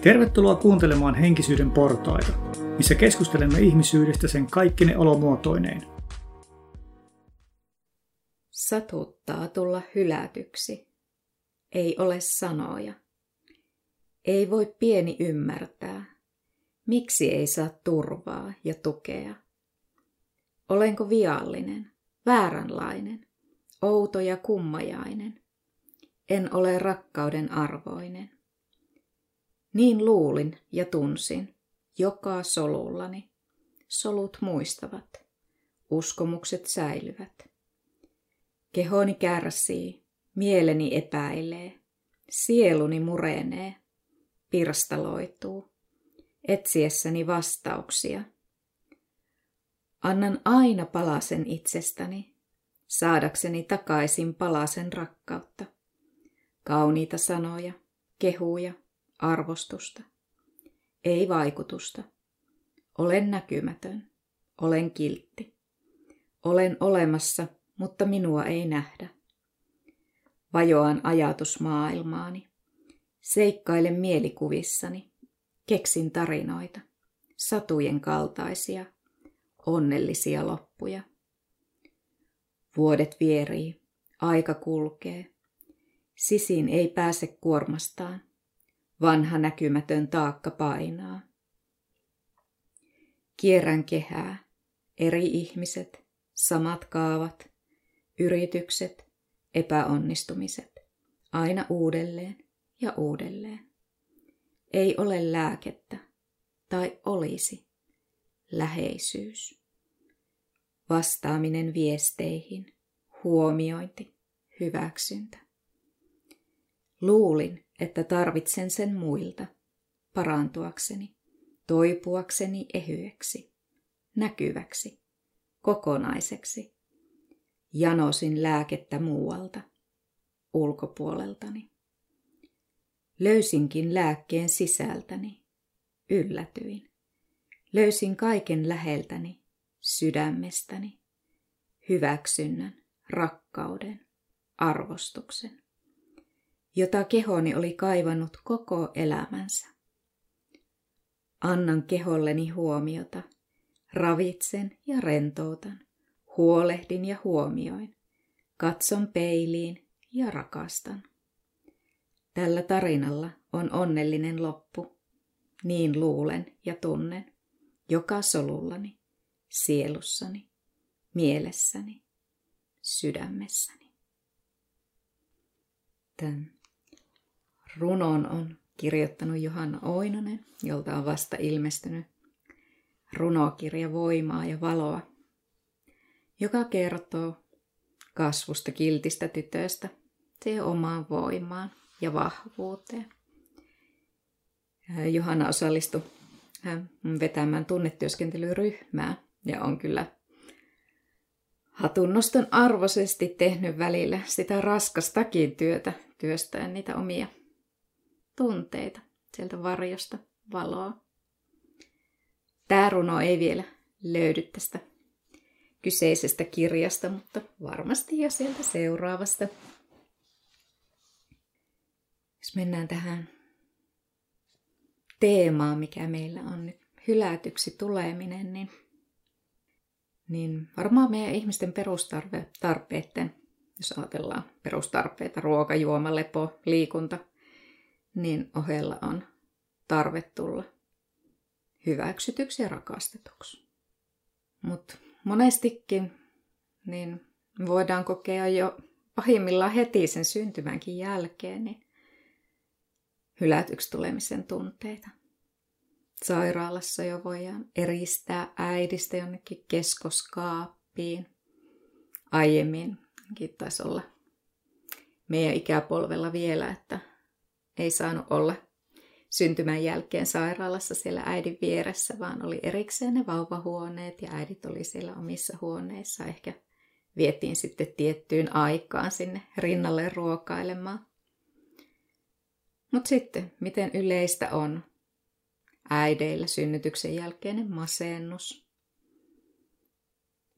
Tervetuloa kuuntelemaan Henkisyyden portaita, missä keskustelemme ihmisyydestä sen kaikkine olomuotoineen. Satuttaa tulla hylätyksi. Ei ole sanoja. Ei voi pieni ymmärtää. Miksi ei saa turvaa ja tukea? Olenko viallinen, vääränlainen, outo ja kummajainen? En ole rakkauden arvoinen. Niin luulin ja tunsin, joka solullani. Solut muistavat, uskomukset säilyvät. Kehoni kärsii, mieleni epäilee, sieluni murenee, pirstaloituu, etsiessäni vastauksia. Annan aina palasen itsestäni, saadakseni takaisin palasen rakkautta. Kauniita sanoja, kehuja, arvostusta. Ei vaikutusta. Olen näkymätön. Olen kiltti. Olen olemassa, mutta minua ei nähdä. Vajoan ajatusmaailmaani. Seikkailen mielikuvissani. Keksin tarinoita. Satujen kaltaisia. Onnellisia loppuja. Vuodet vierii. Aika kulkee. Sisin ei pääse kuormastaan. Vanha näkymätön taakka painaa. Kierrän kehää. Eri ihmiset, samat kaavat, yritykset, epäonnistumiset. Aina uudelleen ja uudelleen. Ei ole lääkettä. Tai olisi. Läheisyys. Vastaaminen viesteihin. Huomiointi. Hyväksyntä. Luulin, että tarvitsen sen muilta, parantuakseni, toipuakseni ehyeksi, näkyväksi, kokonaiseksi. Janosin lääkettä muualta, ulkopuoleltani. Löysinkin lääkkeen sisältäni, yllätyin. Löysin kaiken läheltäni, sydämestäni, hyväksynnän, rakkauden, arvostuksen jota kehoni oli kaivannut koko elämänsä. Annan keholleni huomiota, ravitsen ja rentoutan, huolehdin ja huomioin, katson peiliin ja rakastan. Tällä tarinalla on onnellinen loppu, niin luulen ja tunnen, joka solullani, sielussani, mielessäni, sydämessäni. Tämän runon on kirjoittanut Johanna Oinonen, jolta on vasta ilmestynyt runokirja Voimaa ja valoa, joka kertoo kasvusta kiltistä tytöstä siihen omaan voimaan ja vahvuuteen. Johanna osallistui vetämään tunnetyöskentelyryhmää ja on kyllä hatunnoston arvoisesti tehnyt välillä sitä raskastakin työtä työstäen niitä omia tunteita sieltä varjosta valoa. Tämä runo ei vielä löydy tästä kyseisestä kirjasta, mutta varmasti jo sieltä seuraavasta. Jos mennään tähän teemaan, mikä meillä on nyt hylätyksi tuleminen, niin, niin varmaan meidän ihmisten perustarpeiden, jos ajatellaan perustarpeita, ruoka, juoma, lepo, liikunta – niin ohella on tarve tulla hyväksytyksi ja rakastetuksi. Mutta monestikin niin voidaan kokea jo pahimmillaan heti sen syntymänkin jälkeen niin hylätyksi tulemisen tunteita. Sairaalassa jo voidaan eristää äidistä jonnekin keskoskaappiin. Aiemmin taisi olla meidän ikäpolvella vielä, että ei saanut olla syntymän jälkeen sairaalassa siellä äidin vieressä, vaan oli erikseen ne vauvahuoneet ja äidit oli siellä omissa huoneissa. Ehkä vietiin sitten tiettyyn aikaan sinne rinnalle ruokailemaan. Mutta sitten, miten yleistä on äideillä synnytyksen jälkeinen masennus.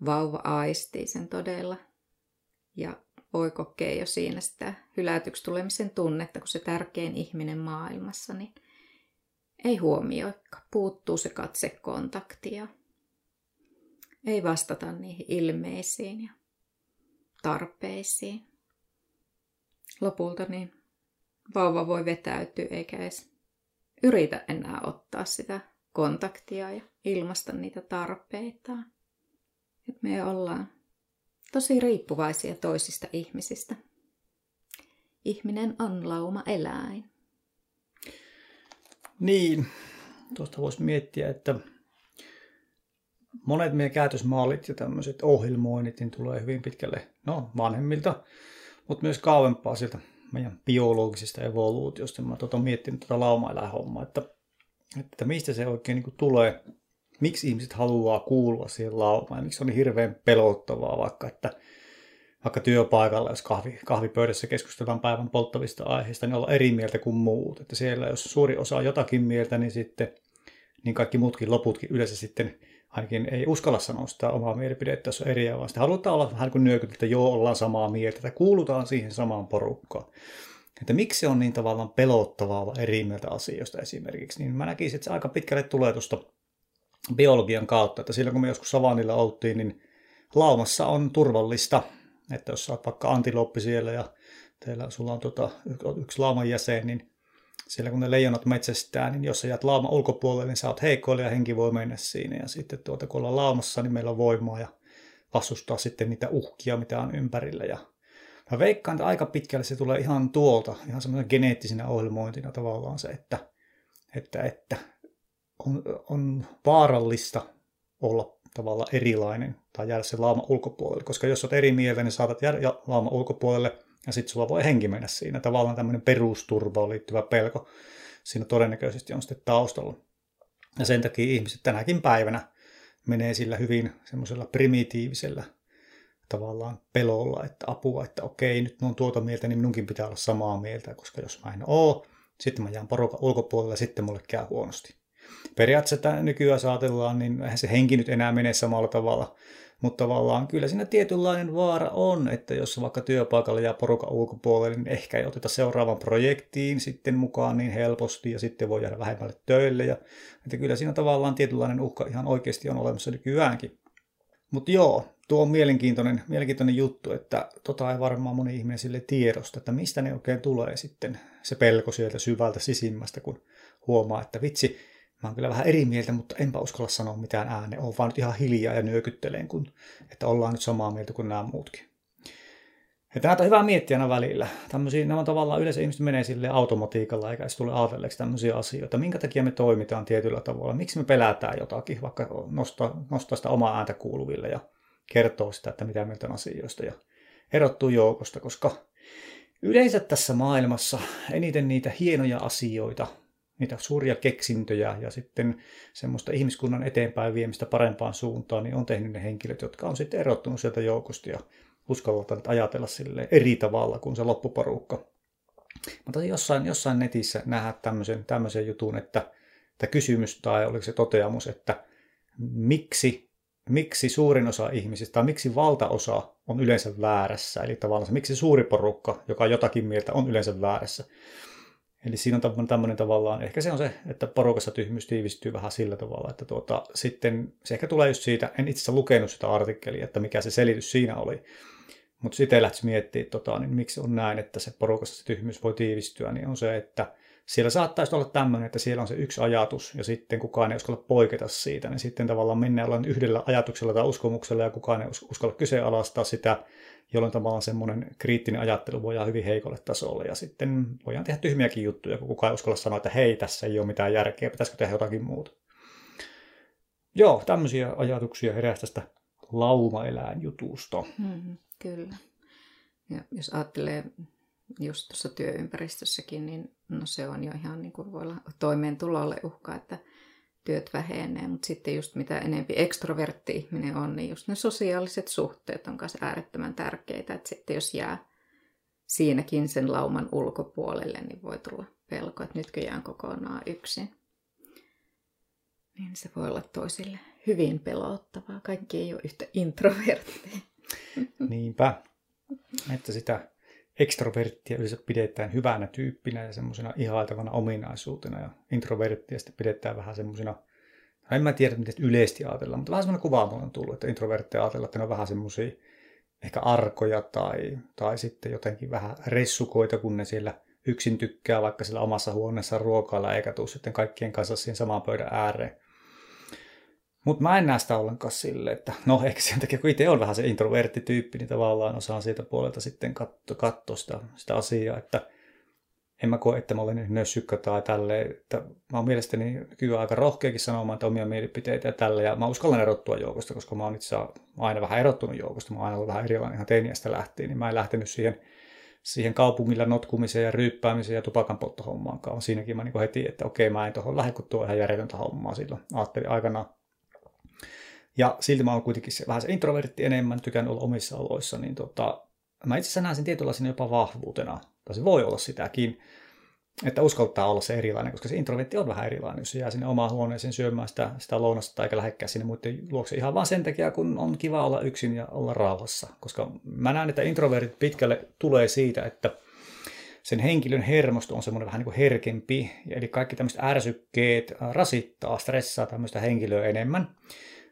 Vauva aistii sen todella ja voi kokea jo siinä sitä hylätyksi tulemisen tunnetta, kun se tärkein ihminen maailmassa, niin ei huomioikka, puuttuu se katsekontakti ja ei vastata niihin ilmeisiin ja tarpeisiin. Lopulta niin vauva voi vetäytyä eikä edes yritä enää ottaa sitä kontaktia ja ilmasta niitä tarpeitaan. Et me ollaan tosi riippuvaisia toisista ihmisistä. Ihminen on lauma eläin. Niin, tuosta voisi miettiä, että monet meidän käytösmallit ja tämmöiset ohjelmoinnit niin tulee hyvin pitkälle no, vanhemmilta, mutta myös kauempaa sieltä meidän biologisesta evoluutiosta. Mä tuota miettinyt tuota lauma että, että mistä se oikein niin tulee, miksi ihmiset haluaa kuulua siihen laumaan miksi on niin hirveän pelottavaa vaikka, että vaikka työpaikalla, jos kahvi, kahvipöydässä keskustellaan päivän polttavista aiheista, niin olla eri mieltä kuin muut. Että siellä, jos suuri osa on jotakin mieltä, niin sitten niin kaikki muutkin loputkin yleensä sitten ainakin ei uskalla sanoa sitä omaa mielipidettä, jos on eriä, vaan sitten halutaan olla vähän kuin nyökyt, että joo, ollaan samaa mieltä, että kuulutaan siihen samaan porukkaan. Että miksi se on niin tavallaan pelottavaa olla eri mieltä asioista esimerkiksi, niin mä näkisin, että se aika pitkälle tulee tuosta biologian kautta, että silloin kun me joskus savannilla oltiin, niin laumassa on turvallista, että jos oot vaikka antiloppi siellä ja teillä sulla on tota, yksi lauman jäsen, niin siellä kun ne leijonat metsästää, niin jos sä jäät lauma ulkopuolelle, niin sä oot heikoille ja henki voi mennä siinä. Ja sitten tuota, kun ollaan laumassa, niin meillä on voimaa ja vastustaa sitten niitä uhkia, mitä on ympärillä. Ja mä veikkaan, että aika pitkälle se tulee ihan tuolta, ihan semmoinen geneettisenä ohjelmointina tavallaan se, että, että, että on, on vaarallista olla tavallaan erilainen tai jäädä sen lauma ulkopuolelle. Koska jos olet eri mieltä, niin saatat jäädä lauma ulkopuolelle ja sitten sulla voi henki mennä siinä. Tavallaan tämmöinen perusturvaan liittyvä pelko siinä todennäköisesti on sitten taustalla. Ja sen takia ihmiset tänäkin päivänä menee sillä hyvin semmoisella primitiivisellä tavallaan pelolla, että apua, että okei, nyt on tuota mieltä, niin minunkin pitää olla samaa mieltä, koska jos mä en oo, sitten mä jään porukan ulkopuolelle ja sitten mulle käy huonosti. Periaatteessa nykyään saatellaan, niin eihän se henki nyt enää mene samalla tavalla mutta tavallaan kyllä siinä tietynlainen vaara on, että jos vaikka työpaikalla jää porukan ulkopuolelle, niin ehkä ei oteta seuraavan projektiin sitten mukaan niin helposti ja sitten voi jäädä vähemmälle töille. Ja, että kyllä siinä tavallaan tietynlainen uhka ihan oikeasti on olemassa nykyäänkin. Mutta joo, tuo on mielenkiintoinen, mielenkiintoinen juttu, että tota ei varmaan moni ihminen sille tiedosta, että mistä ne oikein tulee sitten se pelko sieltä syvältä sisimmästä, kun huomaa, että vitsi, Mä oon kyllä vähän eri mieltä, mutta enpä uskalla sanoa mitään ääneen. Oon vaan nyt ihan hiljaa ja nyökyttelen, kun, että ollaan nyt samaa mieltä kuin nämä muutkin. Että näitä on hyvä miettiä aina välillä. Tämmöisiä, nämä tavallaan yleensä ihmiset menee sille automatiikalla eikä edes tule ajatelleeksi tämmöisiä asioita. Minkä takia me toimitaan tietyllä tavalla? Miksi me pelätään jotakin, vaikka nostaa, nostaa sitä omaa ääntä kuuluville ja kertoo sitä, että mitä mieltä on asioista ja erottuu joukosta, koska yleensä tässä maailmassa eniten niitä hienoja asioita niitä suuria keksintöjä ja sitten semmoista ihmiskunnan eteenpäin viemistä parempaan suuntaan, niin on tehnyt ne henkilöt, jotka on sitten erottunut sieltä joukosta ja uskaltavat ajatella sille eri tavalla kuin se loppuporukka. Mutta jossain, jossain netissä nähdä tämmöisen, tämmöisen jutun, että, että kysymys tai oliko se toteamus, että miksi, miksi suurin osa ihmisistä tai miksi valtaosa on yleensä väärässä. Eli tavallaan miksi suuri porukka, joka on jotakin mieltä, on yleensä väärässä. Eli siinä on tämmöinen tavallaan, ehkä se on se, että porukassa tyhmyys tiivistyy vähän sillä tavalla, että tuota, sitten se ehkä tulee just siitä, en itse lukenut sitä artikkelia, että mikä se selitys siinä oli, mutta sitten lähtisi miettimään, tota, niin miksi on näin, että se porukassa se tyhmyys voi tiivistyä, niin on se, että siellä saattaisi olla tämmöinen, että siellä on se yksi ajatus ja sitten kukaan ei uskalla poiketa siitä, niin sitten tavallaan mennään yhdellä ajatuksella tai uskomuksella ja kukaan ei uskalla kyseenalaistaa sitä, jolloin tavallaan semmoinen kriittinen ajattelu voidaan hyvin heikolle tasolle ja sitten voidaan tehdä tyhmiäkin juttuja, kun kukaan ei uskalla sanoa, että hei, tässä ei ole mitään järkeä, pitäisikö tehdä jotakin muuta. Joo, tämmöisiä ajatuksia heräsi tästä laumaeläinjutusta. Mm, kyllä. Ja jos ajattelee just tuossa työympäristössäkin, niin no se on jo ihan niin kuin voi olla toimeentulolle uhka, että työt vähenee, mutta sitten just mitä enempi ekstrovertti ihminen on, niin just ne sosiaaliset suhteet on myös äärettömän tärkeitä, että sitten jos jää siinäkin sen lauman ulkopuolelle, niin voi tulla pelko, että nytkö jään kokonaan yksin. Niin se voi olla toisille hyvin pelottavaa. Kaikki ei ole yhtä introvertteja. Niinpä. Että sitä ekstroverttia yleensä pidetään hyvänä tyyppinä ja semmoisena ihailtavana ominaisuutena ja introverttia sitten pidetään vähän semmoisena, en mä tiedä miten yleisesti ajatellaan, mutta vähän semmoinen kuva on tullut, että introverttia ajatellaan, että ne on vähän semmoisia ehkä arkoja tai, tai sitten jotenkin vähän ressukoita, kun ne siellä yksin tykkää vaikka sillä omassa huoneessa ruokailla eikä tule sitten kaikkien kanssa siihen samaan pöydän ääreen. Mutta mä en näe sitä ollenkaan sille, että no ehkä sen takia, kun itse on vähän se introvertti tyyppi, niin tavallaan osaan siitä puolelta sitten katsoa, katsoa sitä, sitä asiaa, että en mä koe, että mä olen nössykkä tai tälleen, että mä oon mielestäni kyllä aika rohkeakin sanomaan että omia mielipiteitä ja tälle, ja mä uskallan erottua joukosta, koska mä oon itse aina vähän erottunut joukosta, mä oon aina ollut vähän erilainen ihan teiniästä lähtien, niin mä en lähtenyt siihen, siihen kaupungilla notkumiseen ja ryyppäämiseen ja tupakan polttohommaankaan. Siinäkin mä niin heti, että okei, mä en tuohon lähde, kun tuo ihan järjetöntä hommaa silloin. Ajattelin aikanaan ja silti mä oon kuitenkin se, vähän se introvertti enemmän, tykännyt olla omissa oloissa, niin tota, mä itse asiassa näen sen tietynlaisena jopa vahvuutena, tai se voi olla sitäkin, että uskaltaa olla se erilainen, koska se introvertti on vähän erilainen, jos se jää sinne omaan huoneeseen syömään sitä, sitä lounasta eikä lähekkää sinne muiden luokse. Ihan vaan sen takia, kun on kiva olla yksin ja olla rauhassa. Koska mä näen, että introvertit pitkälle tulee siitä, että sen henkilön hermosto on semmoinen vähän niin kuin herkempi, eli kaikki tämmöiset ärsykkeet rasittaa, stressaa tämmöistä henkilöä enemmän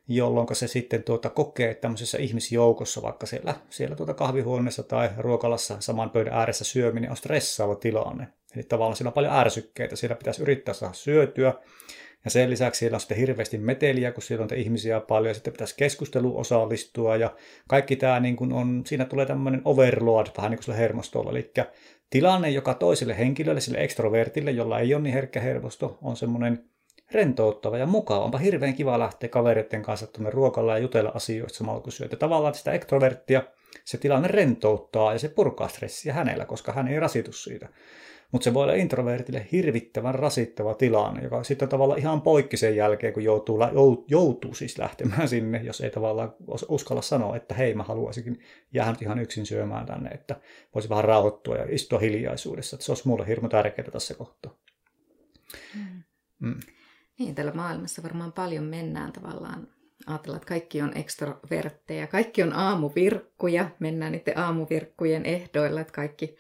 jolloin se sitten tuota, kokee tämmöisessä ihmisjoukossa, vaikka siellä, siellä tuota kahvihuoneessa tai ruokalassa saman pöydän ääressä syöminen on stressaava tilanne. Eli tavallaan siellä on paljon ärsykkeitä, siellä pitäisi yrittää saada syötyä, ja sen lisäksi siellä on sitten hirveästi meteliä, kun siellä on ihmisiä paljon, ja sitten pitäisi keskustelu osallistua, ja kaikki tämä niin kuin on, siinä tulee tämmöinen overload vähän niin kuin sillä hermostolla, eli tilanne, joka toiselle henkilölle, sille ekstrovertille, jolla ei ole niin herkkä hermosto, on semmoinen rentouttava ja mukava. Onpa hirveän kiva lähteä kavereiden kanssa tuonne ruokalla ja jutella asioista samalla kun syöt. tavallaan sitä ekstroverttia se tilanne rentouttaa ja se purkaa stressiä hänellä, koska hän ei rasitu siitä. Mutta se voi olla introvertille hirvittävän rasittava tilanne, joka sitten tavallaan ihan poikki sen jälkeen, kun joutuu, joutuu siis lähtemään sinne, jos ei tavallaan uskalla sanoa, että hei, mä haluaisinkin jäädä nyt ihan yksin syömään tänne, että voisi vähän rauhoittua ja istua hiljaisuudessa. Että se olisi mulle hirmu tärkeää tässä kohtaa. Mm. Mm. Niin, tällä maailmassa varmaan paljon mennään tavallaan. Ajatellaan, että kaikki on ekstrovertteja, kaikki on aamuvirkkuja, mennään niiden aamuvirkkujen ehdoilla, että kaikki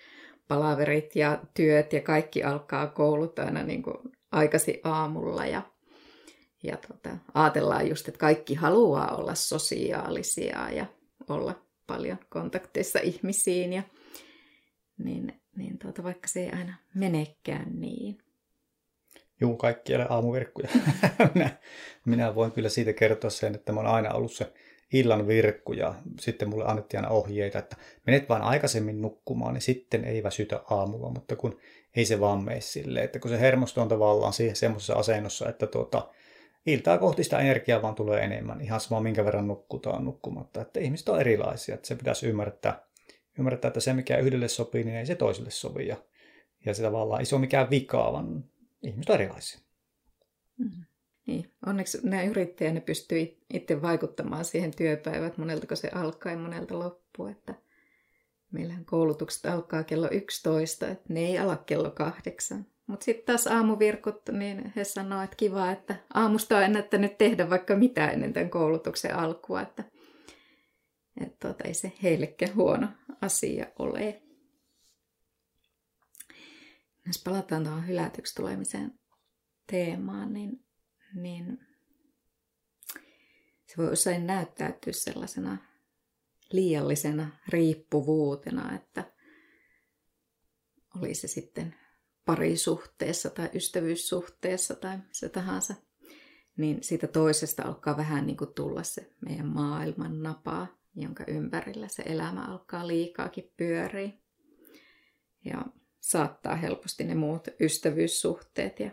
palaverit ja työt ja kaikki alkaa koulut aina niin kuin aikasi aamulla ja, ja tota, ajatellaan just, että kaikki haluaa olla sosiaalisia ja olla paljon kontakteissa ihmisiin ja niin, niin tuota, vaikka se ei aina menekään niin. Juu, kaikki ei ole aamuvirkkuja. minä, minä voin kyllä siitä kertoa sen, että mä oon aina ollut se illan virkku ja sitten mulle annettiin aina ohjeita, että menet vaan aikaisemmin nukkumaan, niin sitten ei väsytä aamulla, mutta kun ei se vaan mene silleen, että kun se hermosto on tavallaan siihen semmoisessa asennossa, että tuota, iltaa kohti sitä energiaa vaan tulee enemmän, ihan sama minkä verran nukkutaan nukkumatta, että ihmiset on erilaisia, että se pitäisi ymmärtää, ymmärtää että se mikä yhdelle sopii, niin ei se toiselle sovi ja, ja se tavallaan ei se ole mikään vikaa, vaan ihmiset on erilaisia. Mm. Niin, onneksi nämä yrittäjät ne pystyy itse vaikuttamaan siihen työpäivään, että monelta se alkaa ja monelta loppuu. Että meillähän koulutukset alkaa kello 11, että ne ei ala kello kahdeksan. Mutta sitten taas aamuvirkut, niin he sanoo, että kiva, että aamusta on ennättänyt tehdä vaikka mitä ennen tämän koulutuksen alkua. Että, että tuota, ei se heillekään huono asia ole. Jos palataan tuohon hylätyksi tulemiseen teemaan, niin, niin se voi usein näyttäytyä sellaisena liiallisena riippuvuutena, että oli se sitten parisuhteessa tai ystävyyssuhteessa tai se tahansa, niin siitä toisesta alkaa vähän niin kuin tulla se meidän maailman napaa, jonka ympärillä se elämä alkaa liikaakin pyöriä. Ja saattaa helposti ne muut ystävyyssuhteet ja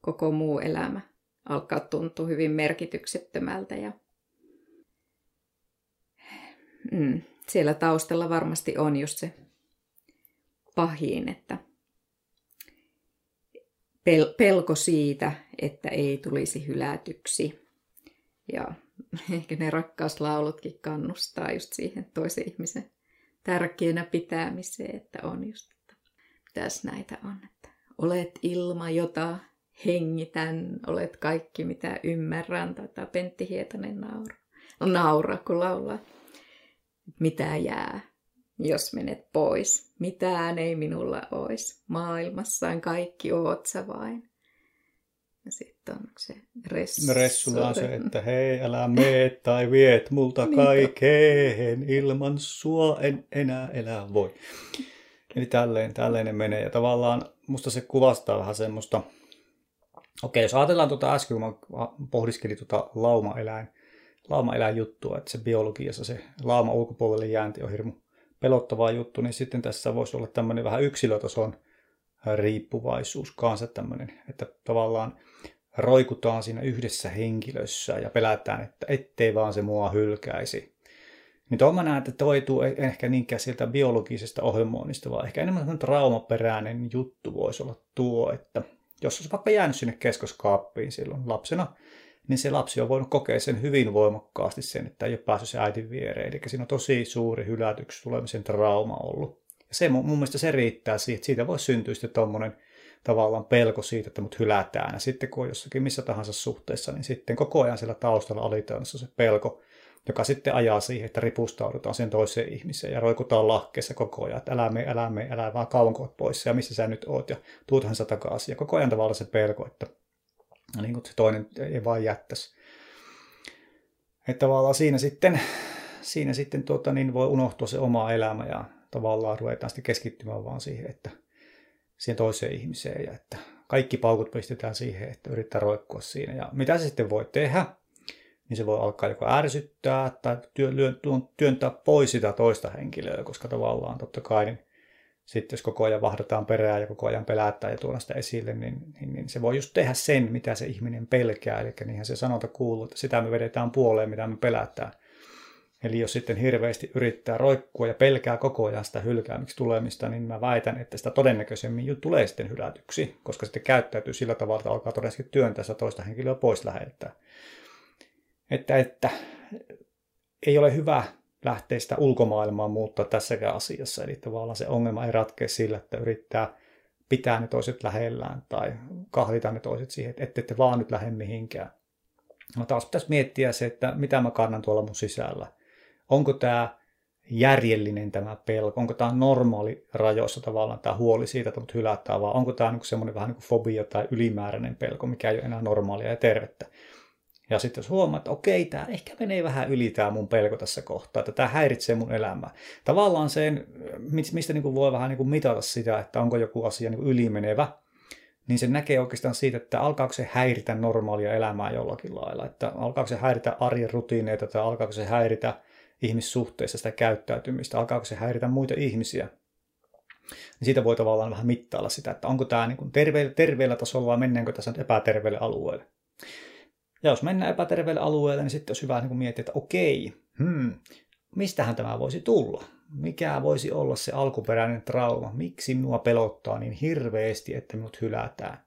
koko muu elämä alkaa tuntua hyvin merkityksettömältä. Ja mm, siellä taustalla varmasti on just se pahin, että pel- pelko siitä, että ei tulisi hylätyksi. Ja ehkä ne rakkauslaulutkin kannustaa just siihen toisen ihmisen tärkeänä pitämiseen, että on just mitäs näitä on, että olet ilma, jota hengitän, olet kaikki, mitä ymmärrän, tai Pentti Hietanen naura. No naura, kun laulaa. Mitä jää? jos menet pois. Mitään ei minulla ois. Maailmassaan kaikki oot sä vain. Ja sitten on se ressu. Ressulla on se, että hei, älä mee tai viet multa kaikkeen. Ilman sua en enää elää voi. Eli tälleen, tälleen menee. Ja tavallaan musta se kuvastaa vähän semmoista, okei, jos ajatellaan tuota äsken, kun mä pohdiskelin tuota laumaeläin, laumaeläin juttua, että se biologiassa se lauma ulkopuolelle jäänti on hirmu pelottava juttu, niin sitten tässä voisi olla tämmöinen vähän yksilötason riippuvaisuus kanssa tämmöinen, että tavallaan roikutaan siinä yhdessä henkilössä ja pelätään, että ettei vaan se mua hylkäisi. Niin tuo mä näen, että toi tuu e- ehkä niinkään sieltä biologisesta ohjelmoinnista, vaan ehkä enemmän traumaperäinen juttu voisi olla tuo, että jos olisi vaikka jäänyt sinne keskoskaappiin silloin lapsena, niin se lapsi on voinut kokea sen hyvin voimakkaasti sen, että ei ole päässyt se äitin viereen. Eli siinä on tosi suuri hylätyksi tulemisen trauma ollut. Ja se mun, mun mielestä se riittää siihen, että siitä voi syntyä sitten tuommoinen tavallaan pelko siitä, että mut hylätään. Ja sitten kun on jossakin missä tahansa suhteessa, niin sitten koko ajan siellä taustalla alitajunnassa se pelko, joka sitten ajaa siihen, että ripustaudutaan sen toiseen ihmiseen ja roikutaan lahkeessa koko ajan, että älä me, älä me, älä vaan kauanko pois ja missä sä nyt oot ja tuuthan sä takaisin. Ja koko ajan tavallaan se pelko, että niin kuin se toinen ei vaan jättäisi. Että tavallaan siinä sitten, siinä sitten tuota, niin voi unohtua se oma elämä ja tavallaan ruvetaan sitten keskittymään vaan siihen, että siihen toiseen ihmiseen ja että kaikki paukut pistetään siihen, että yrittää roikkua siinä. Ja mitä se sitten voi tehdä, niin se voi alkaa joko ärsyttää tai työntää pois sitä toista henkilöä, koska tavallaan totta kai niin sitten jos koko ajan vahdataan perään ja koko ajan pelättää ja tuoda sitä esille, niin, niin, niin, se voi just tehdä sen, mitä se ihminen pelkää. Eli niinhän se sanota kuuluu, että sitä me vedetään puoleen, mitä me pelätään. Eli jos sitten hirveästi yrittää roikkua ja pelkää koko ajan sitä hylkäämiksi tulemista, niin mä väitän, että sitä todennäköisemmin tulee sitten hylätyksi, koska sitten käyttäytyy sillä tavalla, että alkaa todennäköisesti työntää sitä toista henkilöä pois läheltä. Että, että ei ole hyvä lähteä sitä ulkomaailmaa muuttaa tässäkään asiassa. Eli tavallaan se ongelma ei ratkea sillä, että yrittää pitää ne toiset lähellään tai kahlita ne toiset siihen, että ette te vaan nyt lähde mihinkään. No taas pitäisi miettiä se, että mitä mä kannan tuolla mun sisällä. Onko tämä järjellinen tämä pelko? Onko tämä normaali rajoissa tavallaan tämä huoli siitä, että mut hylätään, vai onko tämä niin semmoinen vähän niin kuin fobia tai ylimääräinen pelko, mikä ei ole enää normaalia ja tervettä? Ja sitten jos huomaat, että okei, tämä ehkä menee vähän yli tämä mun pelko tässä kohtaa, että tämä häiritsee mun elämää. Tavallaan sen, mistä niin kuin voi vähän niin kuin mitata sitä, että onko joku asia niin kuin ylimenevä, niin se näkee oikeastaan siitä, että alkaako se häiritä normaalia elämää jollakin lailla. Että alkaako se häiritä arjen rutiineita tai alkaako se häiritä ihmissuhteissa sitä käyttäytymistä, alkaako se häiritä muita ihmisiä. Niin siitä voi tavallaan vähän mittailla sitä, että onko tämä niin kuin terveellä, terveellä tasolla vai mennäänkö tässä nyt epäterveelle alueelle. Ja jos mennään epäterveelle alueelle, niin sitten olisi hyvä niin miettiä, että okei, hmm, mistähän tämä voisi tulla? Mikä voisi olla se alkuperäinen trauma? Miksi minua pelottaa niin hirveästi, että minut hylätään?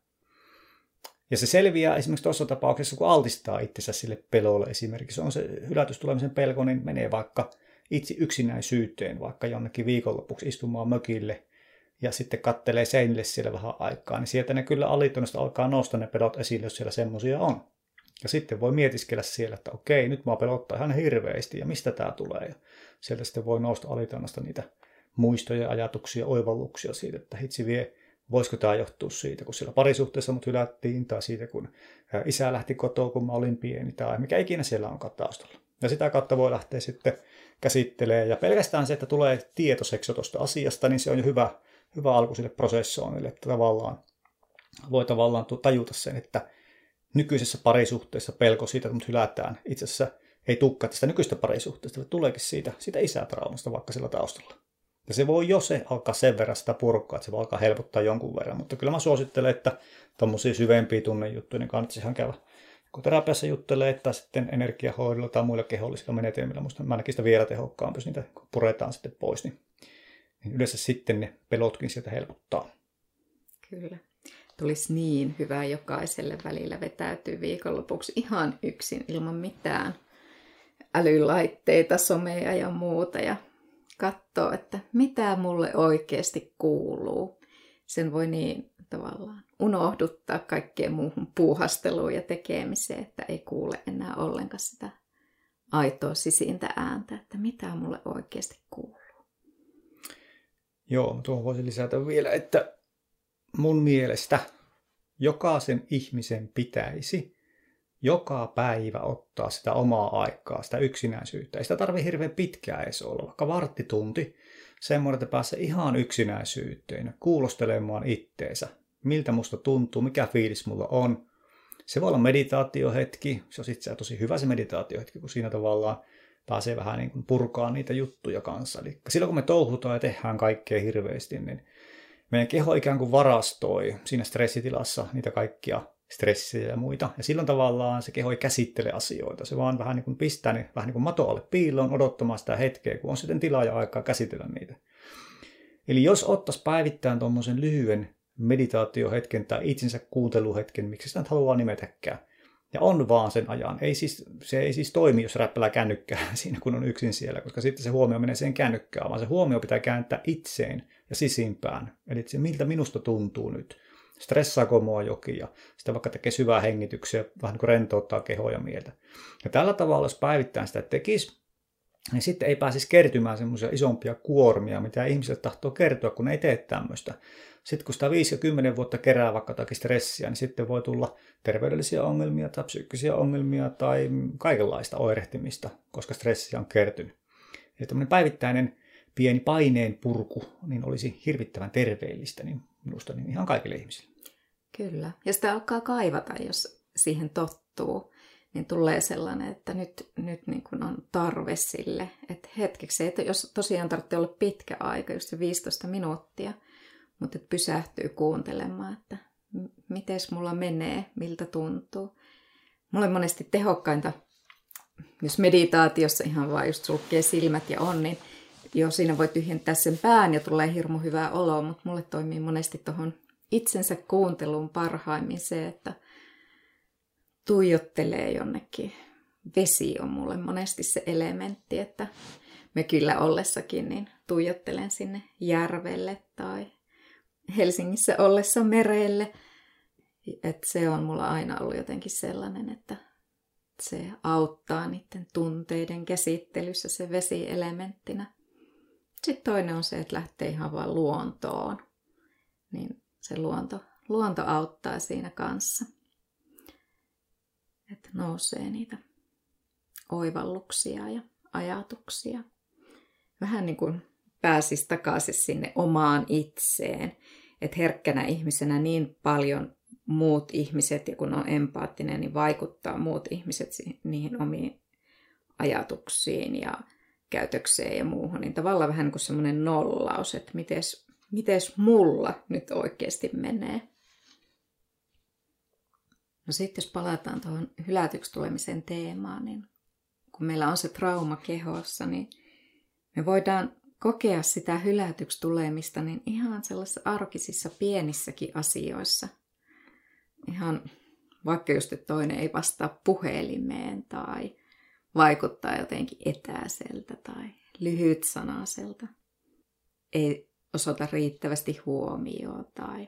Ja se selviää esimerkiksi tuossa tapauksessa, kun altistaa itsensä sille pelolle esimerkiksi. On se hylätystulemisen pelko, niin menee vaikka itse yksinäisyyteen, vaikka jonnekin viikonlopuksi istumaan mökille ja sitten kattelee seinille siellä vähän aikaa, niin sieltä ne kyllä alitunnosta alkaa nousta ne pelot esille, jos siellä semmoisia on. Ja sitten voi mietiskellä siellä, että okei, nyt mä pelottaa ihan hirveästi ja mistä tämä tulee. Ja sieltä sitten voi nousta alitannasta niitä muistoja, ajatuksia, oivalluksia siitä, että hitsi vie, voisiko tämä johtua siitä, kun siellä parisuhteessa mut hylättiin, tai siitä, kun isä lähti kotoa, kun mä olin pieni, tai mikä ikinä siellä on taustalla. Ja sitä kautta voi lähteä sitten käsittelemään. Ja pelkästään se, että tulee tietoseksi tuosta asiasta, niin se on jo hyvä, hyvä alku sille prosessoinnille, että tavallaan voi tavallaan tajuta sen, että nykyisessä parisuhteessa pelko siitä, että mut hylätään, itse asiassa ei tukka tästä nykyistä parisuhteesta, vaan tuleekin siitä, siitä isätraumasta vaikka sillä taustalla. Ja se voi jo se alkaa sen verran sitä purkkaa, että se voi alkaa helpottaa jonkun verran, mutta kyllä mä suosittelen, että tuommoisia syvempiä tunnejuttuja, niin kannattaisi ihan käydä kun terapiassa juttelee, tai sitten energiahoidolla tai muilla kehollisilla menetelmillä, musta mä ainakin sitä vielä tehokkaampi, jos niitä puretaan sitten pois, niin, niin yleensä sitten ne pelotkin sieltä helpottaa. Kyllä tulisi niin hyvä jokaiselle välillä vetäytyy viikonlopuksi ihan yksin ilman mitään älylaitteita, somea ja muuta ja katsoa, että mitä mulle oikeasti kuuluu. Sen voi niin tavallaan unohduttaa kaikkeen muuhun puuhasteluun ja tekemiseen, että ei kuule enää ollenkaan sitä aitoa sisintä ääntä, että mitä mulle oikeasti kuuluu. Joo, tuohon voisin lisätä vielä, että mun mielestä jokaisen ihmisen pitäisi joka päivä ottaa sitä omaa aikaa, sitä yksinäisyyttä. Ei sitä tarvitse hirveän pitkään edes olla, vaikka varttitunti, semmoinen, että pääsee ihan yksinäisyyteen, kuulostelemaan itteensä, miltä musta tuntuu, mikä fiilis mulla on. Se voi olla meditaatiohetki, se on itse tosi hyvä se meditaatiohetki, kun siinä tavallaan pääsee vähän niin kuin purkaa niitä juttuja kanssa. Eli silloin kun me touhutaan ja tehdään kaikkea hirveästi, niin meidän keho ikään kuin varastoi siinä stressitilassa niitä kaikkia stressiä ja muita. Ja silloin tavallaan se keho ei käsittele asioita. Se vaan vähän niin kuin pistää ne vähän niin kuin mato alle piiloon odottamaan sitä hetkeä, kun on sitten tilaa ja aikaa käsitellä niitä. Eli jos ottaisi päivittäin tuommoisen lyhyen meditaatiohetken tai itsensä kuunteluhetken, miksi sitä nyt haluaa nimetäkään, ja on vaan sen ajan. Ei siis, se ei siis toimi, jos räppälää kännykkää siinä, kun on yksin siellä, koska sitten se huomio menee siihen kännykkään, vaan se huomio pitää kääntää itseen ja sisimpään. Eli se, miltä minusta tuntuu nyt. Stressaako mua jokin ja sitten vaikka tekee syvää hengityksiä, vähän niin kuin rentouttaa kehoa mieltä. Ja tällä tavalla, jos päivittäin sitä tekisi, niin sitten ei pääsisi kertymään semmoisia isompia kuormia, mitä ihmiset tahtoo kertoa, kun ei tee tämmöistä. Sitten kun sitä 5 ja 10 vuotta kerää vaikka jotakin stressiä, niin sitten voi tulla terveydellisiä ongelmia tai psyykkisiä ongelmia tai kaikenlaista oirehtimista, koska stressiä on kertynyt. Eli tämmöinen päivittäinen pieni paineen purku niin olisi hirvittävän terveellistä niin minusta niin ihan kaikille ihmisille. Kyllä. Ja sitä alkaa kaivata, jos siihen tottuu, niin tulee sellainen, että nyt, nyt niin kuin on tarve sille, että hetkeksi, että jos tosiaan tarvitsee olla pitkä aika, just se 15 minuuttia, mutta että pysähtyy kuuntelemaan, että miten mulla menee, miltä tuntuu. Mulle monesti tehokkainta, jos meditaatiossa ihan vaan just sulkee silmät ja on, niin jo siinä voi tyhjentää sen pään ja tulee hirmu hyvää oloa, mutta mulle toimii monesti tuohon itsensä kuunteluun parhaimmin se, että tuijottelee jonnekin. Vesi on mulle monesti se elementti, että me kyllä ollessakin niin tuijottelen sinne järvelle tai Helsingissä ollessa merelle. Et se on mulla aina ollut jotenkin sellainen, että se auttaa niiden tunteiden käsittelyssä se vesielementtinä. Sitten toinen on se, että lähtee ihan vaan luontoon. Niin se luonto, luonto auttaa siinä kanssa. Että nousee niitä oivalluksia ja ajatuksia. Vähän niin kuin pääsisi takaisin sinne omaan itseen. Että herkkänä ihmisenä niin paljon muut ihmiset, ja kun on empaattinen, niin vaikuttaa muut ihmiset niihin omiin ajatuksiin ja käytökseen ja muuhun, niin tavallaan vähän niin kuin semmoinen nollaus, että mites, mites mulla nyt oikeasti menee. No sitten jos palataan tuohon hylätyksi tulemisen teemaan, niin kun meillä on se trauma kehossa, niin me voidaan kokea sitä hylätyksi tulemista niin ihan sellaisissa arkisissa pienissäkin asioissa. Ihan vaikka just, että toinen ei vastaa puhelimeen tai vaikuttaa jotenkin etäiseltä tai lyhytsanaiselta. Ei osoita riittävästi huomioon tai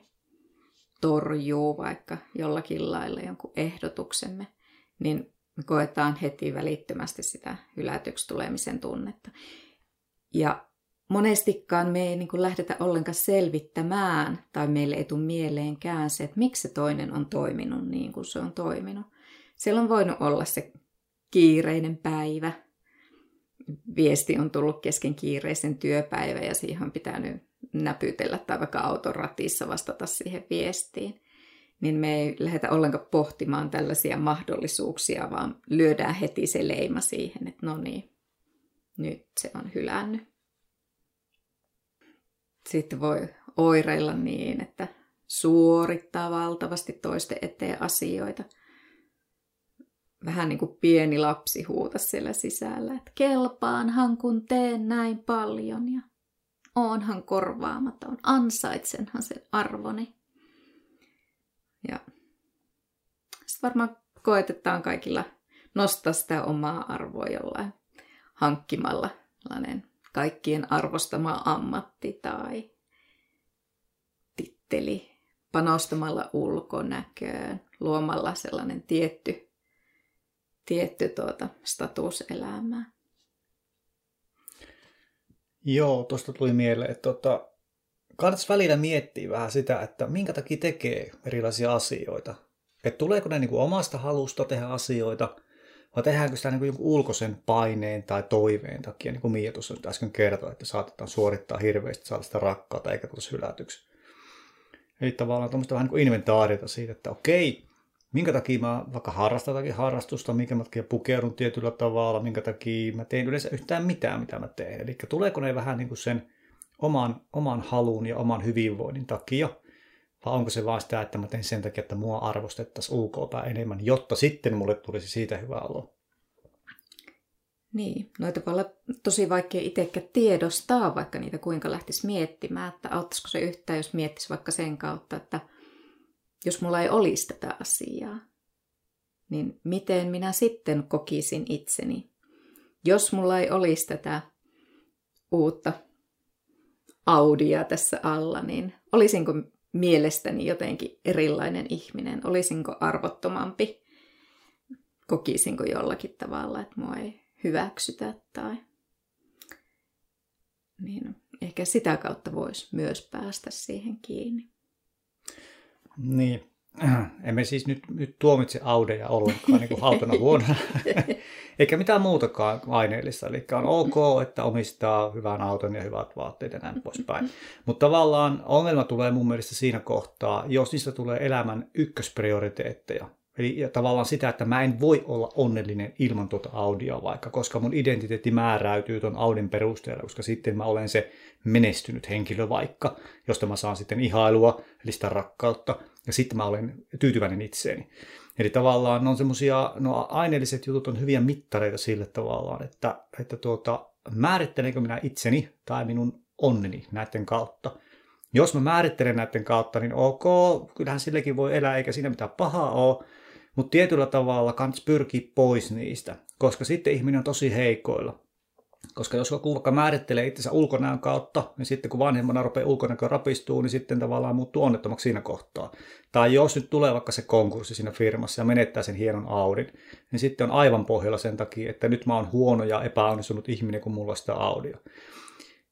torjuu vaikka jollakin lailla jonkun ehdotuksemme, niin me koetaan heti välittömästi sitä hylätyksi tulemisen tunnetta. Ja monestikaan me ei niin kuin lähdetä ollenkaan selvittämään tai meille ei tule mieleenkään se, että miksi se toinen on toiminut niin kuin se on toiminut. Siellä on voinut olla se kiireinen päivä. Viesti on tullut kesken kiireisen työpäivä ja siihen on pitänyt näpytellä tai vaikka auton ratissa vastata siihen viestiin. Niin me ei lähdetä ollenkaan pohtimaan tällaisia mahdollisuuksia, vaan lyödään heti se leima siihen, että no niin, nyt se on hylännyt. Sitten voi oireilla niin, että suorittaa valtavasti toisten eteen asioita – vähän niin kuin pieni lapsi huuta siellä sisällä, että kelpaanhan kun teen näin paljon ja oonhan korvaamaton, ansaitsenhan sen arvoni. Ja sitten varmaan koetetaan kaikilla nostaa sitä omaa arvoa jollain hankkimalla kaikkien arvostama ammatti tai titteli, panostamalla ulkonäköön, luomalla sellainen tietty tietty tuota statuselämää. Joo, tuosta tuli mieleen, että tota, kannattaa välillä miettiä vähän sitä, että minkä takia tekee erilaisia asioita. Että tuleeko ne niin kuin omasta halusta tehdä asioita, vai tehdäänkö sitä niin kuin ulkoisen paineen tai toiveen takia, niin kuin Mia tuossa nyt äsken kertoi, että saatetaan suorittaa hirveästi, saada sitä rakkautta eikä tulisi hylätyksi. Eli tavallaan tuommoista vähän niin inventaariota siitä, että okei, minkä takia mä vaikka harrastan jotakin harrastusta, minkä takia pukeudun tietyllä tavalla, minkä takia mä teen yleensä yhtään mitään, mitä mä teen. Eli tuleeko ne vähän niin kuin sen oman, oman halun ja oman hyvinvoinnin takia, vai onko se vaan sitä, että mä teen sen takia, että mua arvostettaisiin ulkoa enemmän, jotta sitten mulle tulisi siitä hyvä olo. Niin, noita voi olla tosi vaikea itsekään tiedostaa, vaikka niitä kuinka lähtisi miettimään, että auttaisiko se yhtään, jos miettisi vaikka sen kautta, että jos mulla ei olisi tätä asiaa, niin miten minä sitten kokisin itseni? Jos mulla ei olisi tätä uutta Audia tässä alla, niin olisinko mielestäni jotenkin erilainen ihminen? Olisinko arvottomampi? Kokisinko jollakin tavalla, että mua ei hyväksytä tai... Niin ehkä sitä kautta voisi myös päästä siihen kiinni. Niin, emme siis nyt, nyt tuomitse audeja ollenkaan niin kuin autona huonona, eikä mitään muutakaan aineellista. Eli on ok, että omistaa hyvän auton ja hyvät vaatteet ja näin poispäin. Mutta tavallaan ongelma tulee mun mielestä siinä kohtaa, jos niistä tulee elämän ykkösprioriteetteja. Eli ja tavallaan sitä, että mä en voi olla onnellinen ilman tuota audioa vaikka, koska mun identiteetti määräytyy tuon Audin perusteella, koska sitten mä olen se menestynyt henkilö vaikka, josta mä saan sitten ihailua, eli sitä rakkautta, ja sitten mä olen tyytyväinen itseeni. Eli tavallaan on semmosia, no aineelliset jutut on hyviä mittareita sille tavallaan, että, että tuota, määrittelenkö minä itseni tai minun onneni näiden kautta. Jos mä määrittelen näiden kautta, niin ok, kyllähän sillekin voi elää, eikä siinä mitään pahaa ole, mutta tietyllä tavalla kannattaa pyrkiä pois niistä, koska sitten ihminen on tosi heikoilla. Koska jos joku vaikka määrittelee itsensä ulkonäön kautta, niin sitten kun vanhemmana rupeaa ulkonäkö rapistuu, niin sitten tavallaan muuttuu onnettomaksi siinä kohtaa. Tai jos nyt tulee vaikka se konkurssi siinä firmassa ja menettää sen hienon Audin, niin sitten on aivan pohjalla sen takia, että nyt mä oon huono ja epäonnistunut ihminen, kun mulla on sitä Audia.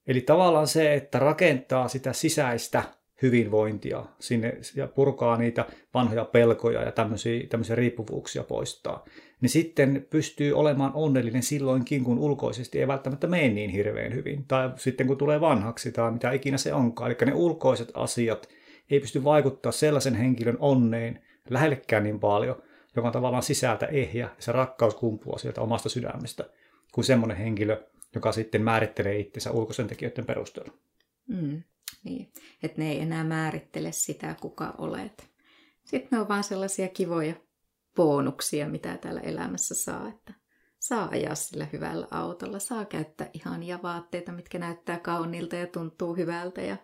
Eli tavallaan se, että rakentaa sitä sisäistä hyvinvointia sinne ja purkaa niitä vanhoja pelkoja ja tämmöisiä, tämmöisiä riippuvuuksia poistaa, niin sitten pystyy olemaan onnellinen silloinkin, kun ulkoisesti ei välttämättä mene niin hirveän hyvin. Tai sitten kun tulee vanhaksi tai mitä ikinä se onkaan. Eli ne ulkoiset asiat ei pysty vaikuttaa sellaisen henkilön onneen lähellekään niin paljon, joka on tavallaan sisältä ehjä ja se rakkaus kumpuaa sieltä omasta sydämestä, kuin semmoinen henkilö, joka sitten määrittelee itsensä ulkoisen tekijöiden perusteella. Mm. Niin, että ne ei enää määrittele sitä, kuka olet. Sitten ne on vaan sellaisia kivoja bonuksia, mitä täällä elämässä saa, että saa ajaa sillä hyvällä autolla, saa käyttää ihania vaatteita, mitkä näyttää kauniilta ja tuntuu hyvältä. Ja...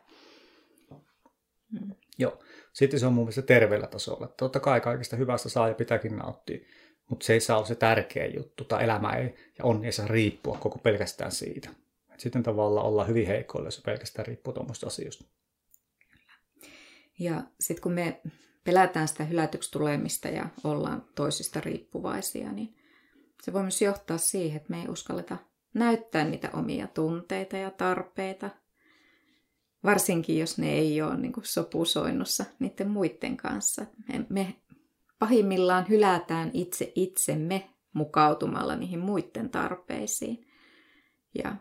Mm. Joo, sitten se on mun mielestä terveellä tasolla. Totta kai kaikista hyvästä saa ja pitääkin nauttia, mutta se ei saa olla se tärkeä juttu, tai elämä ei ja on ei saa riippua koko pelkästään siitä. Et sitten tavallaan olla hyvin heikoilla, jos se pelkästään riippuu tuommoista asioista. Ja sitten kun me pelätään sitä hylätyksi tulemista ja ollaan toisista riippuvaisia, niin se voi myös johtaa siihen, että me ei uskalleta näyttää niitä omia tunteita ja tarpeita, varsinkin jos ne ei ole niin sopusoinnussa niiden muiden kanssa. Me, me pahimmillaan hylätään itse itsemme mukautumalla niihin muiden tarpeisiin. Ja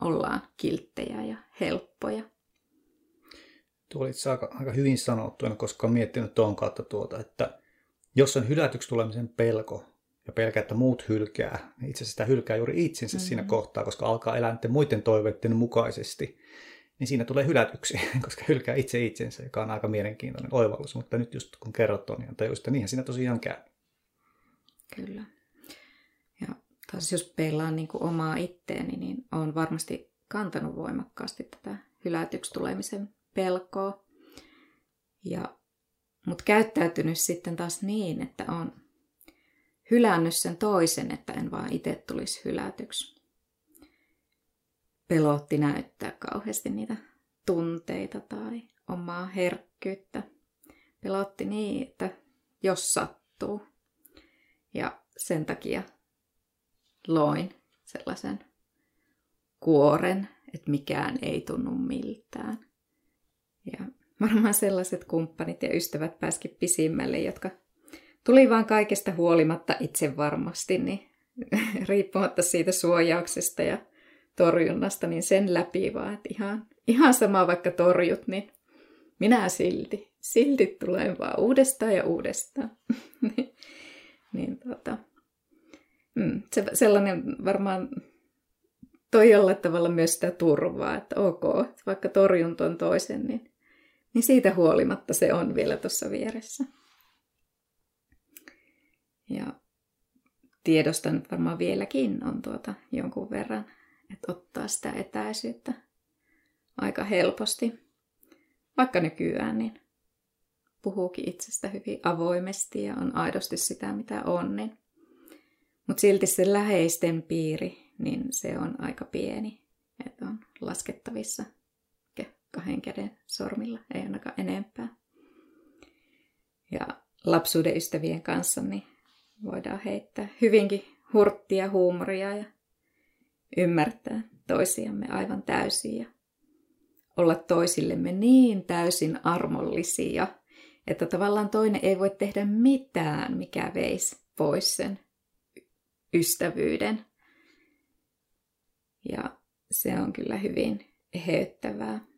ollaan kilttejä ja helppoja. Tuo oli aika, aika hyvin sanottu, en koskaan miettinyt tuon kautta tuota, että jos on hylätyksi tulemisen pelko ja pelkää, että muut hylkää, niin itse asiassa sitä hylkää juuri itsensä mm-hmm. siinä kohtaa, koska alkaa elää niiden muiden toiveiden mukaisesti, niin siinä tulee hylätyksi, koska hylkää itse itsensä, joka on aika mielenkiintoinen oivallus, mutta nyt just kun kerrot tuon, niin tajusin, että niinhän siinä tosiaan käy. Kyllä taas jos peilaan niin kuin omaa itteeni, niin olen varmasti kantanut voimakkaasti tätä hylätyksi tulemisen pelkoa. Ja, mutta käyttäytynyt sitten taas niin, että on hylännyt sen toisen, että en vaan itse tulisi hylätyksi. Pelotti näyttää kauheasti niitä tunteita tai omaa herkkyyttä. Pelotti niin, että jos sattuu. Ja sen takia loin sellaisen kuoren, että mikään ei tunnu miltään. Ja varmaan sellaiset kumppanit ja ystävät pääskin pisimmälle, jotka tuli vaan kaikesta huolimatta itse varmasti, niin riippumatta siitä suojauksesta ja torjunnasta, niin sen läpi vaan, että ihan, ihan sama vaikka torjut, niin minä silti, silti tulen vaan uudestaan ja uudestaan. niin, niin tota, mm, se, sellainen varmaan toi jollain tavalla myös sitä turvaa, että ok, vaikka torjun ton toisen, niin, niin siitä huolimatta se on vielä tuossa vieressä. Ja tiedostan, varmaan vieläkin on tuota jonkun verran, että ottaa sitä etäisyyttä aika helposti. Vaikka nykyään, niin puhuukin itsestä hyvin avoimesti ja on aidosti sitä, mitä on. Niin. Mutta silti se läheisten piiri, niin se on aika pieni. Että on laskettavissa kahden käden sormilla, ei ainakaan enempää. Ja lapsuuden ystävien kanssa niin voidaan heittää hyvinkin hurttia huumoria ja ymmärtää toisiamme aivan täysin ja olla toisillemme niin täysin armollisia, että tavallaan toinen ei voi tehdä mitään, mikä veisi pois sen ystävyyden. Ja se on kyllä hyvin eheyttävää.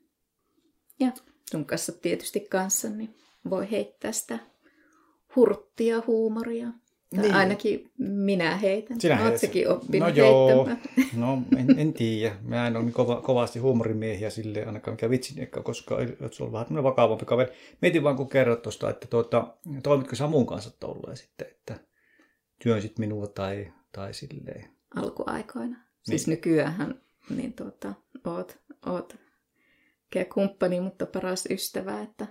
Ja sun kanssa tietysti kanssa niin voi heittää sitä hurttia huumoria. Tai niin. ainakin minä heitän. Sinä Oletko sekin oppinut No joo, no en, en tiedä. Mä en ole niin kova, kovasti huumorimiehiä sille ainakaan mikä vitsin ehkä, koska se on vähän vakavampi kaveri. Mietin vaan kun kerrot tuosta, että tuota, toimitko Samun kanssa tolleen sitten, että työnsit minua tai, tai silleen. Alkuaikoina. Niin. Siis nykyään niin tuota, oot, oot kumppani, mutta paras ystävä, että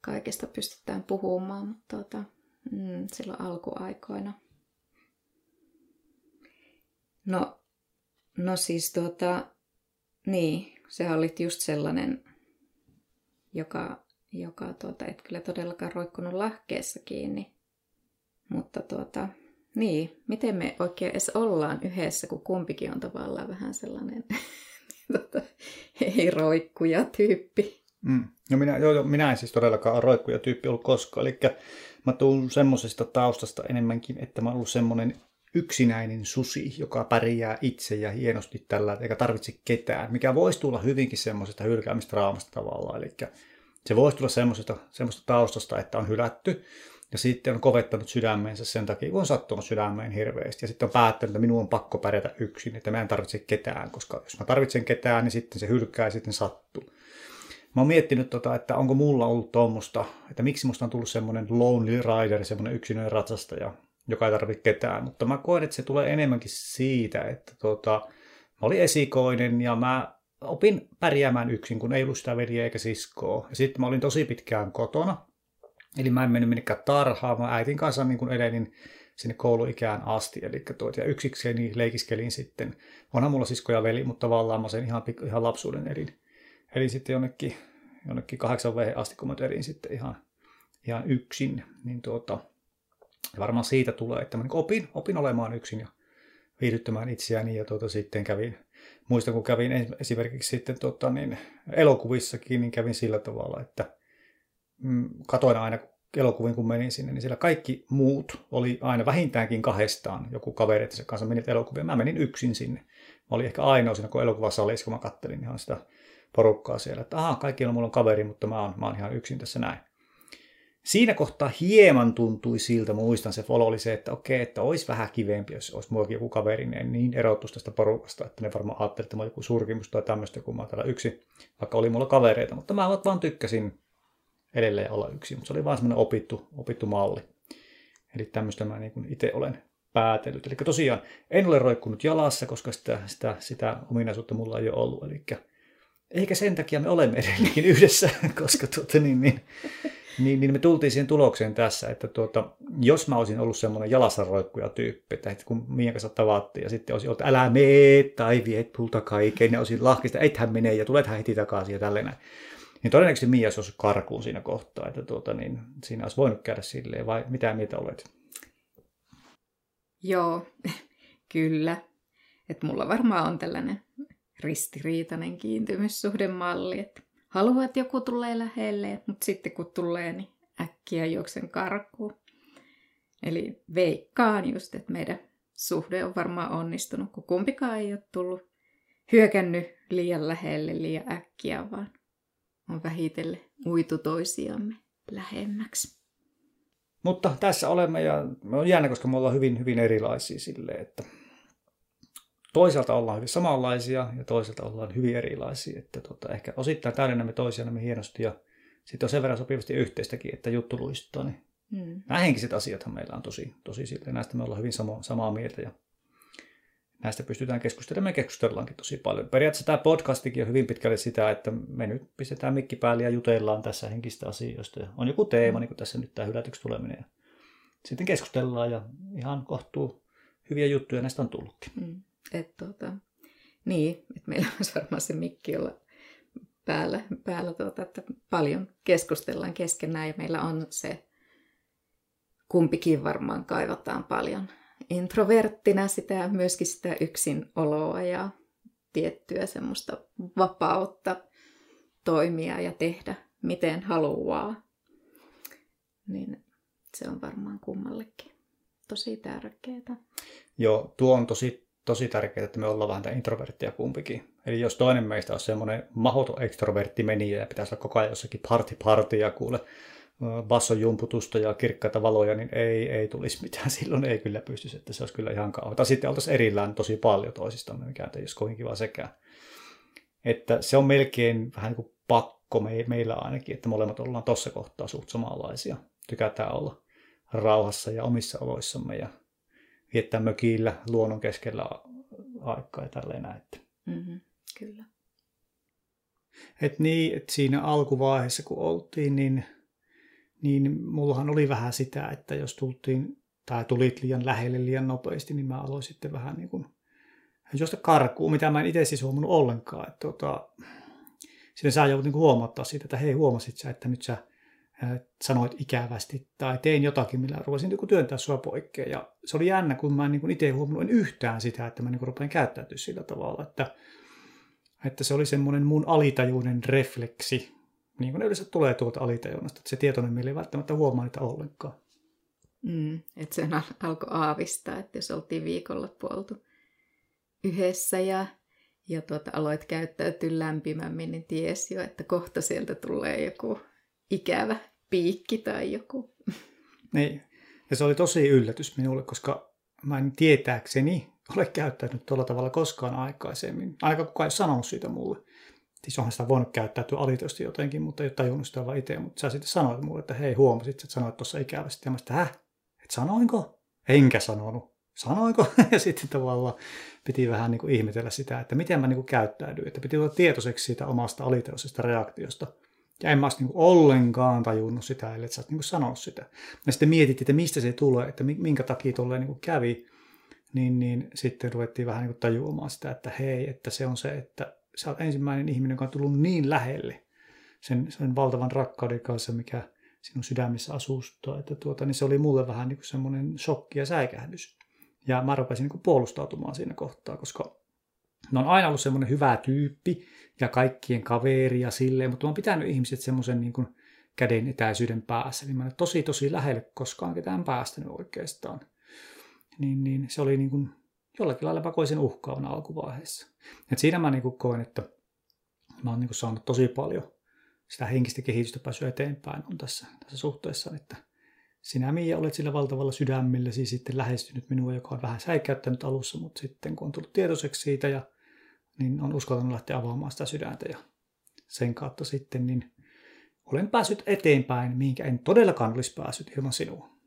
kaikesta pystytään puhumaan, mutta tuota, mm, silloin alkuaikoina. No, no siis tuota, niin, se olit just sellainen, joka, joka tuota, et kyllä todellakaan roikkunut lahkeessa kiinni. Mutta tuota, niin, miten me oikein edes ollaan yhdessä, kun kumpikin on tavallaan vähän sellainen tuota, ei roikkuja tyyppi. Mm. No minä, joo, minä en siis todellakaan roikkuja tyyppi ollut koskaan. Eli mä tuun semmoisesta taustasta enemmänkin, että mä oon ollut semmoinen yksinäinen susi, joka pärjää itse ja hienosti tällä, eikä tarvitse ketään, mikä voisi tulla hyvinkin semmoisesta hylkäämistraamasta tavallaan. Eli se voisi tulla semmoisesta taustasta, että on hylätty ja sitten on kovettanut sydämensä sen takia, kun on sattunut sydämeen hirveästi. Ja sitten on päättänyt, että minun on pakko pärjätä yksin, että mä en tarvitse ketään, koska jos mä tarvitsen ketään, niin sitten se hylkää ja sitten sattuu. Mä oon miettinyt, tota, että onko mulla ollut tuommoista, että miksi musta on tullut semmoinen lonely rider, semmoinen yksinöinen ratsastaja, joka ei tarvitse ketään. Mutta mä koen, että se tulee enemmänkin siitä, että tota, mä olin esikoinen ja mä opin pärjäämään yksin, kun ei ollut sitä veliä eikä siskoa. Ja sitten mä olin tosi pitkään kotona. Eli mä en mennyt minnekään tarhaan, mä äitin kanssa niin kuin edelin sinne kouluikään asti. Eli tuot, ja yksikseni leikiskelin sitten. Onhan mulla sisko ja veli, mutta tavallaan mä sen ihan, ihan lapsuuden elin. Eli sitten jonnekin, jonnekin kahdeksan vaihe asti, kun mä terin sitten ihan, ihan yksin, niin tuota, varmaan siitä tulee, että mä niin opin, opin olemaan yksin ja viihdyttämään itseäni ja tuota, sitten kävin, muistan kun kävin esimerkiksi sitten tuota, niin, elokuvissakin, niin kävin sillä tavalla, että mm, katoin aina elokuvin, kun menin sinne, niin siellä kaikki muut oli aina vähintäänkin kahdestaan, joku kaveri, se kanssa menit elokuviin. Mä menin yksin sinne. Mä olin ehkä ainoa siinä, kun elokuvasalissa, kun mä kattelin ihan sitä porukkaa siellä, että aha, kaikilla mulla on kaveri, mutta mä oon, mä oon ihan yksin tässä näin. Siinä kohtaa hieman tuntui siltä, muistan se follow oli se, että okei, että olisi vähän kivempi, jos olisi muakin joku kaveri, niin, niin erottuisi tästä porukasta, että ne varmaan ajattelivat, että mä joku surkimus tai tämmöistä, kun mä oon täällä yksin, vaikka oli mulla kavereita, mutta mä vaan tykkäsin edelleen olla yksin, mutta se oli vaan semmoinen opittu, opittu malli. Eli tämmöistä mä niin itse olen päätellyt. Eli tosiaan en ole roikkunut jalassa, koska sitä, sitä, sitä ominaisuutta mulla ei ole ollut. Eli ehkä sen takia me olemme edelleenkin yhdessä, koska tuota, niin, niin, niin, niin me tultiin siihen tulokseen tässä, että tuota, jos mä olisin ollut semmoinen jalassa roikkuja tyyppi, että kun Mian kanssa tavattiin ja sitten olisin ollut, älä mee tai viet pulta kaiken, ja olisin lahkista, ethän mene ja tulethan heti takaisin ja tälleen niin todennäköisesti Mia olisi karkuun siinä kohtaa, että tuota, niin siinä olisi voinut käydä silleen, vai mitä mieltä olet? Joo, kyllä. Että mulla varmaan on tällainen ristiriitainen kiintymyssuhdemalli, että haluaa, että joku tulee lähelle, mutta sitten kun tulee, niin äkkiä juoksen karkuun. Eli veikkaan just, että meidän suhde on varmaan onnistunut, kun kumpikaan ei ole tullut hyökännyt liian lähelle liian äkkiä, vaan on vähitellen uitu toisiamme lähemmäksi. Mutta tässä olemme ja me on jännä, koska me ollaan hyvin, hyvin erilaisia sille, että toisaalta ollaan hyvin samanlaisia ja toisaalta ollaan hyvin erilaisia. Että tota, ehkä osittain täydennämme toisiamme hienosti ja sitten on sen verran sopivasti yhteistäkin, että juttu luistaa. Niin hmm. Nämä henkiset asiathan meillä on tosi, tosi silleen. Näistä me ollaan hyvin sama, samaa mieltä ja näistä pystytään keskustelemaan ja keskustellaankin tosi paljon. Periaatteessa tämä podcastikin on hyvin pitkälle sitä, että me nyt pistetään mikki päälle ja jutellaan tässä henkistä asioista. On joku teema, niin kuin tässä nyt tämä hylätyksi tuleminen. Sitten keskustellaan ja ihan kohtuu hyviä juttuja näistä on tullutkin. Mm. Et, tuota, niin, että meillä on varmaan se mikki olla päällä, päällä tuota, että paljon keskustellaan keskenään ja meillä on se, kumpikin varmaan kaivataan paljon introverttina sitä, myöskin sitä yksinoloa ja tiettyä semmoista vapautta toimia ja tehdä miten haluaa. Niin se on varmaan kummallekin tosi tärkeää. Joo, tuo on tosi, tosi tärkeää, että me ollaan vähän introverttia kumpikin. Eli jos toinen meistä on semmoinen mahoton ekstrovertti meni ja pitäisi olla koko ajan jossakin party party ja kuule basson jumputusta ja kirkkaita valoja, niin ei, ei tulisi mitään. Silloin ei kyllä pystyisi, että se olisi kyllä ihan kauheaa. Sitten oltaisiin erillään tosi paljon toisistamme, mikä ei olisi kovin kiva sekään. Että se on melkein vähän niin kuin pakko me, meillä ainakin, että molemmat ollaan tuossa kohtaa suht samanlaisia. Tykätään olla rauhassa ja omissa oloissamme ja viettää mökillä luonnon keskellä aikaa ja tälleen näin. Mm-hmm, kyllä. Et niin, että siinä alkuvaiheessa kun oltiin, niin niin mullahan oli vähän sitä, että jos tultiin tai tulit liian lähelle liian nopeasti, niin mä aloin sitten vähän niin kuin josta karkuun, mitä mä en itse siis huomannut ollenkaan. Että tota, siinä sä joudut niin huomattaa siitä, että hei huomasit sä, että nyt sä sanoit ikävästi tai tein jotakin, millä ruvasin niin työntää sua poikkeen. Ja se oli jännä, kun mä en niin itse huomannut yhtään sitä, että mä niin rupean käyttäytyä sillä tavalla, että, että se oli semmoinen mun alitajuinen refleksi, niin kuin ne yleensä tulee tuolta alitajunnasta, että se tietoinen mieli ei välttämättä huomaa niitä ollenkaan. Mm, että sen al- alkoi aavistaa, että jos oltiin viikolla puoltu yhdessä ja, ja tuota, aloit käyttäytyä lämpimämmin, niin ties jo, että kohta sieltä tulee joku ikävä piikki tai joku. Niin, ja se oli tosi yllätys minulle, koska mä en tietääkseni ole käyttänyt tuolla tavalla koskaan aikaisemmin. Aika kukaan ei sanonut siitä mulle. Siis onhan sitä voinut käyttäytyä alitosti jotenkin, mutta ei tajunnut sitä vaan itse. Mutta sä sitten sanoit mulle, että hei huomasit, että sanoit tuossa ikävästi. Ja mä sitten, häh? Et sanoinko? Enkä sanonut. Sanoinko? ja sitten tavallaan piti vähän niin kuin ihmetellä sitä, että miten mä niin kuin käyttäydyin. Että piti olla tietoiseksi siitä omasta aliteosesta reaktiosta. Ja en mä niin ollenkaan tajunnut sitä, ellei sä niin sanoa sitä. Ja sitten mietittiin, että mistä se tulee, että minkä takia tolleen niin kävi. Niin, niin sitten ruvettiin vähän niin kuin tajuamaan sitä, että hei, että se on se, että sä oot ensimmäinen ihminen, joka on tullut niin lähelle sen, sen valtavan rakkauden kanssa, mikä sinun sydämessä asustaa, että tuota, niin se oli mulle vähän niin semmoinen shokki ja säikähdys. Ja mä rupesin niin puolustautumaan siinä kohtaa, koska ne on aina ollut semmoinen hyvä tyyppi ja kaikkien kaveri ja silleen, mutta mä oon pitänyt ihmiset semmoisen niin kuin käden etäisyyden päässä, niin mä en tosi tosi lähelle koskaan ketään päästänyt oikeastaan. Niin, niin se oli niin kuin jollakin lailla pakoisen uhkaavan alkuvaiheessa. Et siinä mä niin koen, että mä oon niin saanut tosi paljon sitä henkistä kehitystä päässyt eteenpäin on tässä, tässä suhteessa, että sinä Mia olet sillä valtavalla sydämellä siis sitten lähestynyt minua, joka on vähän säikäyttänyt alussa, mutta sitten kun on tullut tietoiseksi siitä ja niin on uskaltanut lähteä avaamaan sitä sydäntä ja sen kautta sitten niin olen päässyt eteenpäin, mihinkä en todellakaan olisi päässyt ilman sinua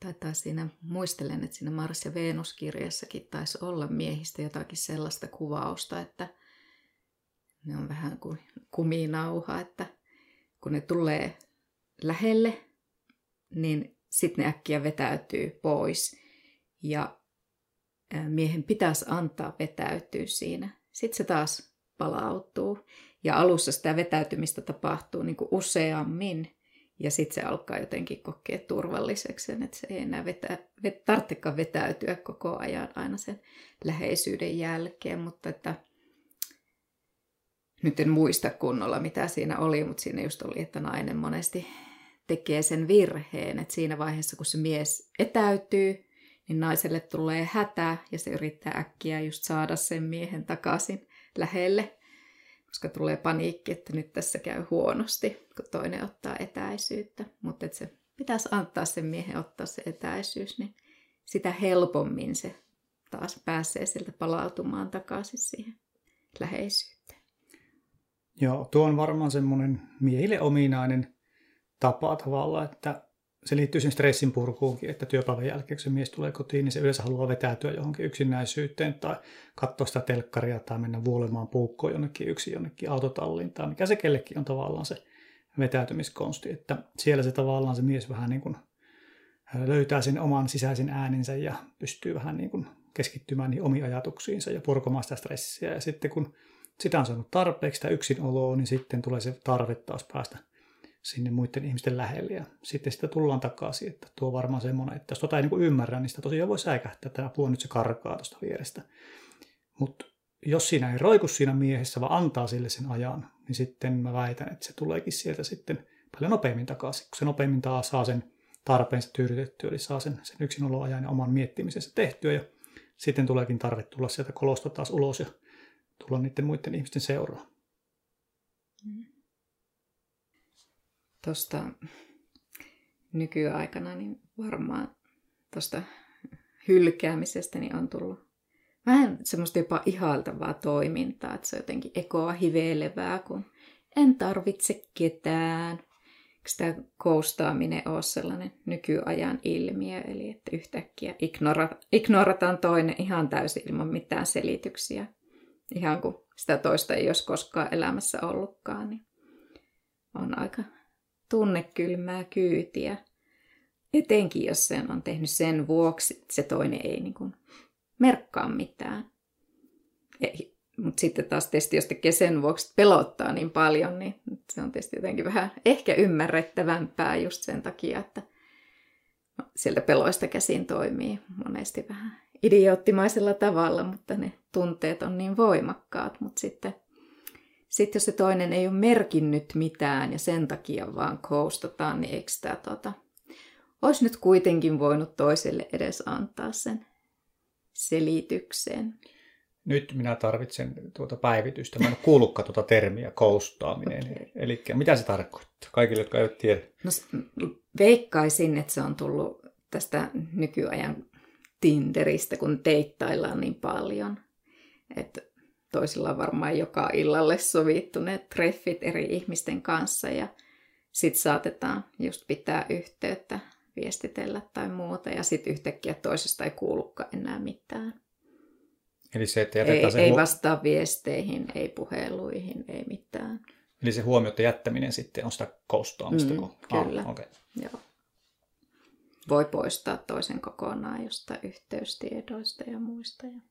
taitaa siinä, muistelen, että siinä Mars- ja Venus-kirjassakin taisi olla miehistä jotakin sellaista kuvausta, että ne on vähän kuin kuminauha, että kun ne tulee lähelle, niin sitten ne äkkiä vetäytyy pois. Ja miehen pitäisi antaa vetäytyä siinä. Sitten se taas palautuu. Ja alussa sitä vetäytymistä tapahtuu niin kuin useammin. Ja sitten se alkaa jotenkin kokea turvalliseksi, että se ei enää vetä, vet, tarvitsekaan vetäytyä koko ajan aina sen läheisyyden jälkeen, mutta että nyt en muista kunnolla mitä siinä oli, mutta siinä just oli, että nainen monesti tekee sen virheen, että siinä vaiheessa kun se mies etäytyy, niin naiselle tulee hätä ja se yrittää äkkiä just saada sen miehen takaisin lähelle, koska tulee paniikki, että nyt tässä käy huonosti, kun toinen ottaa etäisyyttä. Mutta että se pitäisi antaa sen miehen ottaa se etäisyys, niin sitä helpommin se taas pääsee sieltä palautumaan takaisin siihen läheisyyteen. Joo, tuo on varmaan semmoinen miehille ominainen tapa tavalla, että se liittyy sen stressin purkuunkin, että työpäivän jälkeen, kun se mies tulee kotiin, niin se yleensä haluaa vetäytyä johonkin yksinäisyyteen tai katsoa sitä telkkaria tai mennä vuolemaan puukkoon jonnekin yksin jonnekin autotalliin tai mikä se kellekin on tavallaan se vetäytymiskonsti, että siellä se tavallaan se mies vähän niin kuin löytää sen oman sisäisen äänensä ja pystyy vähän niin kuin keskittymään niihin omiin ajatuksiinsa ja purkamaan sitä stressiä. Ja sitten kun sitä on saanut tarpeeksi sitä yksinoloa, niin sitten tulee se tarve taas päästä sinne muiden ihmisten lähelle ja sitten sitä tullaan takaisin, että tuo on varmaan semmoinen, että jos tota ei niin ymmärrä, niin sitä tosiaan voi säikähtää, että apua nyt se karkaa tuosta vierestä. Mutta jos siinä ei roiku siinä miehessä, vaan antaa sille sen ajan, niin sitten mä väitän, että se tuleekin sieltä sitten paljon nopeammin takaisin, kun se nopeammin taas saa sen tarpeensa tyydytettyä, eli saa sen, sen yksinoloajan ja oman miettimisensä tehtyä, ja sitten tuleekin tarve tulla sieltä kolosta taas ulos ja tulla niiden muiden ihmisten seuraa. Mm tuosta nykyaikana, niin varmaan tuosta hylkäämisestä niin on tullut vähän semmoista jopa ihailtavaa toimintaa, että se on jotenkin ekoa hiveilevää, kun en tarvitse ketään. Eikö tämä koustaaminen ole sellainen nykyajan ilmiö, eli että yhtäkkiä ignora, ignorataan toinen ihan täysin ilman mitään selityksiä, ihan kuin sitä toista ei olisi koskaan elämässä ollutkaan, niin on aika tunnekylmää kyytiä. Etenkin jos sen on tehnyt sen vuoksi, että se toinen ei niin kuin merkkaa mitään. Mutta sitten taas tietysti, jos tekee sen vuoksi, että pelottaa niin paljon, niin se on tietysti jotenkin vähän ehkä ymmärrettävämpää just sen takia, että no, sieltä peloista käsin toimii monesti vähän idioottimaisella tavalla, mutta ne tunteet on niin voimakkaat. Mutta sitten sitten jos se toinen ei ole merkinnyt mitään ja sen takia vaan koustataan, niin eikö sitä tota, olisi nyt kuitenkin voinut toiselle edes antaa sen selityksen. Nyt minä tarvitsen tuota päivitystä. Mä en kuullutkaan tuota termiä koustaaminen. Okay. Eli mitä se tarkoittaa kaikille, jotka eivät tiedä? No, veikkaisin, että se on tullut tästä nykyajan Tinderistä, kun teittaillaan niin paljon. Että toisilla varmaan joka illalle sovittu ne treffit eri ihmisten kanssa ja sitten saatetaan just pitää yhteyttä, viestitellä tai muuta ja sitten yhtäkkiä toisesta ei kuulukaan enää mitään. Eli se, että ei, se ei vastaa viesteihin, ei puheluihin, ei mitään. Eli se huomiota jättäminen sitten on sitä koustaamista? Mm, kyllä, ah, okay. joo. Voi poistaa toisen kokonaan jostain yhteystiedoista ja muista. Ja...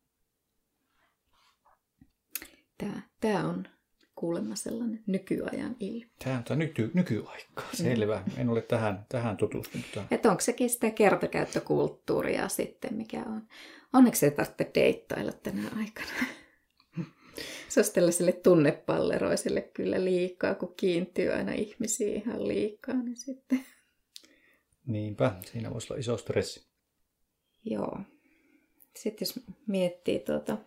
Tämä, tämä on kuulemma sellainen nykyajan ilmiö. Tämä on nyky, nykyaikaa, mm. selvä. Mm. En ole tähän, tähän tutustunut. Että onko sekin sitä kertakäyttökulttuuria sitten, mikä on. Onneksi ei tarvitse deittailla tänä aikana. Se olisi tällaiselle tunnepalleroiselle kyllä liikaa, kun kiintyy aina ihmisiä ihan liikaa, niin sitten... Niinpä, siinä voisi olla iso stressi. Joo. Sitten jos miettii tuota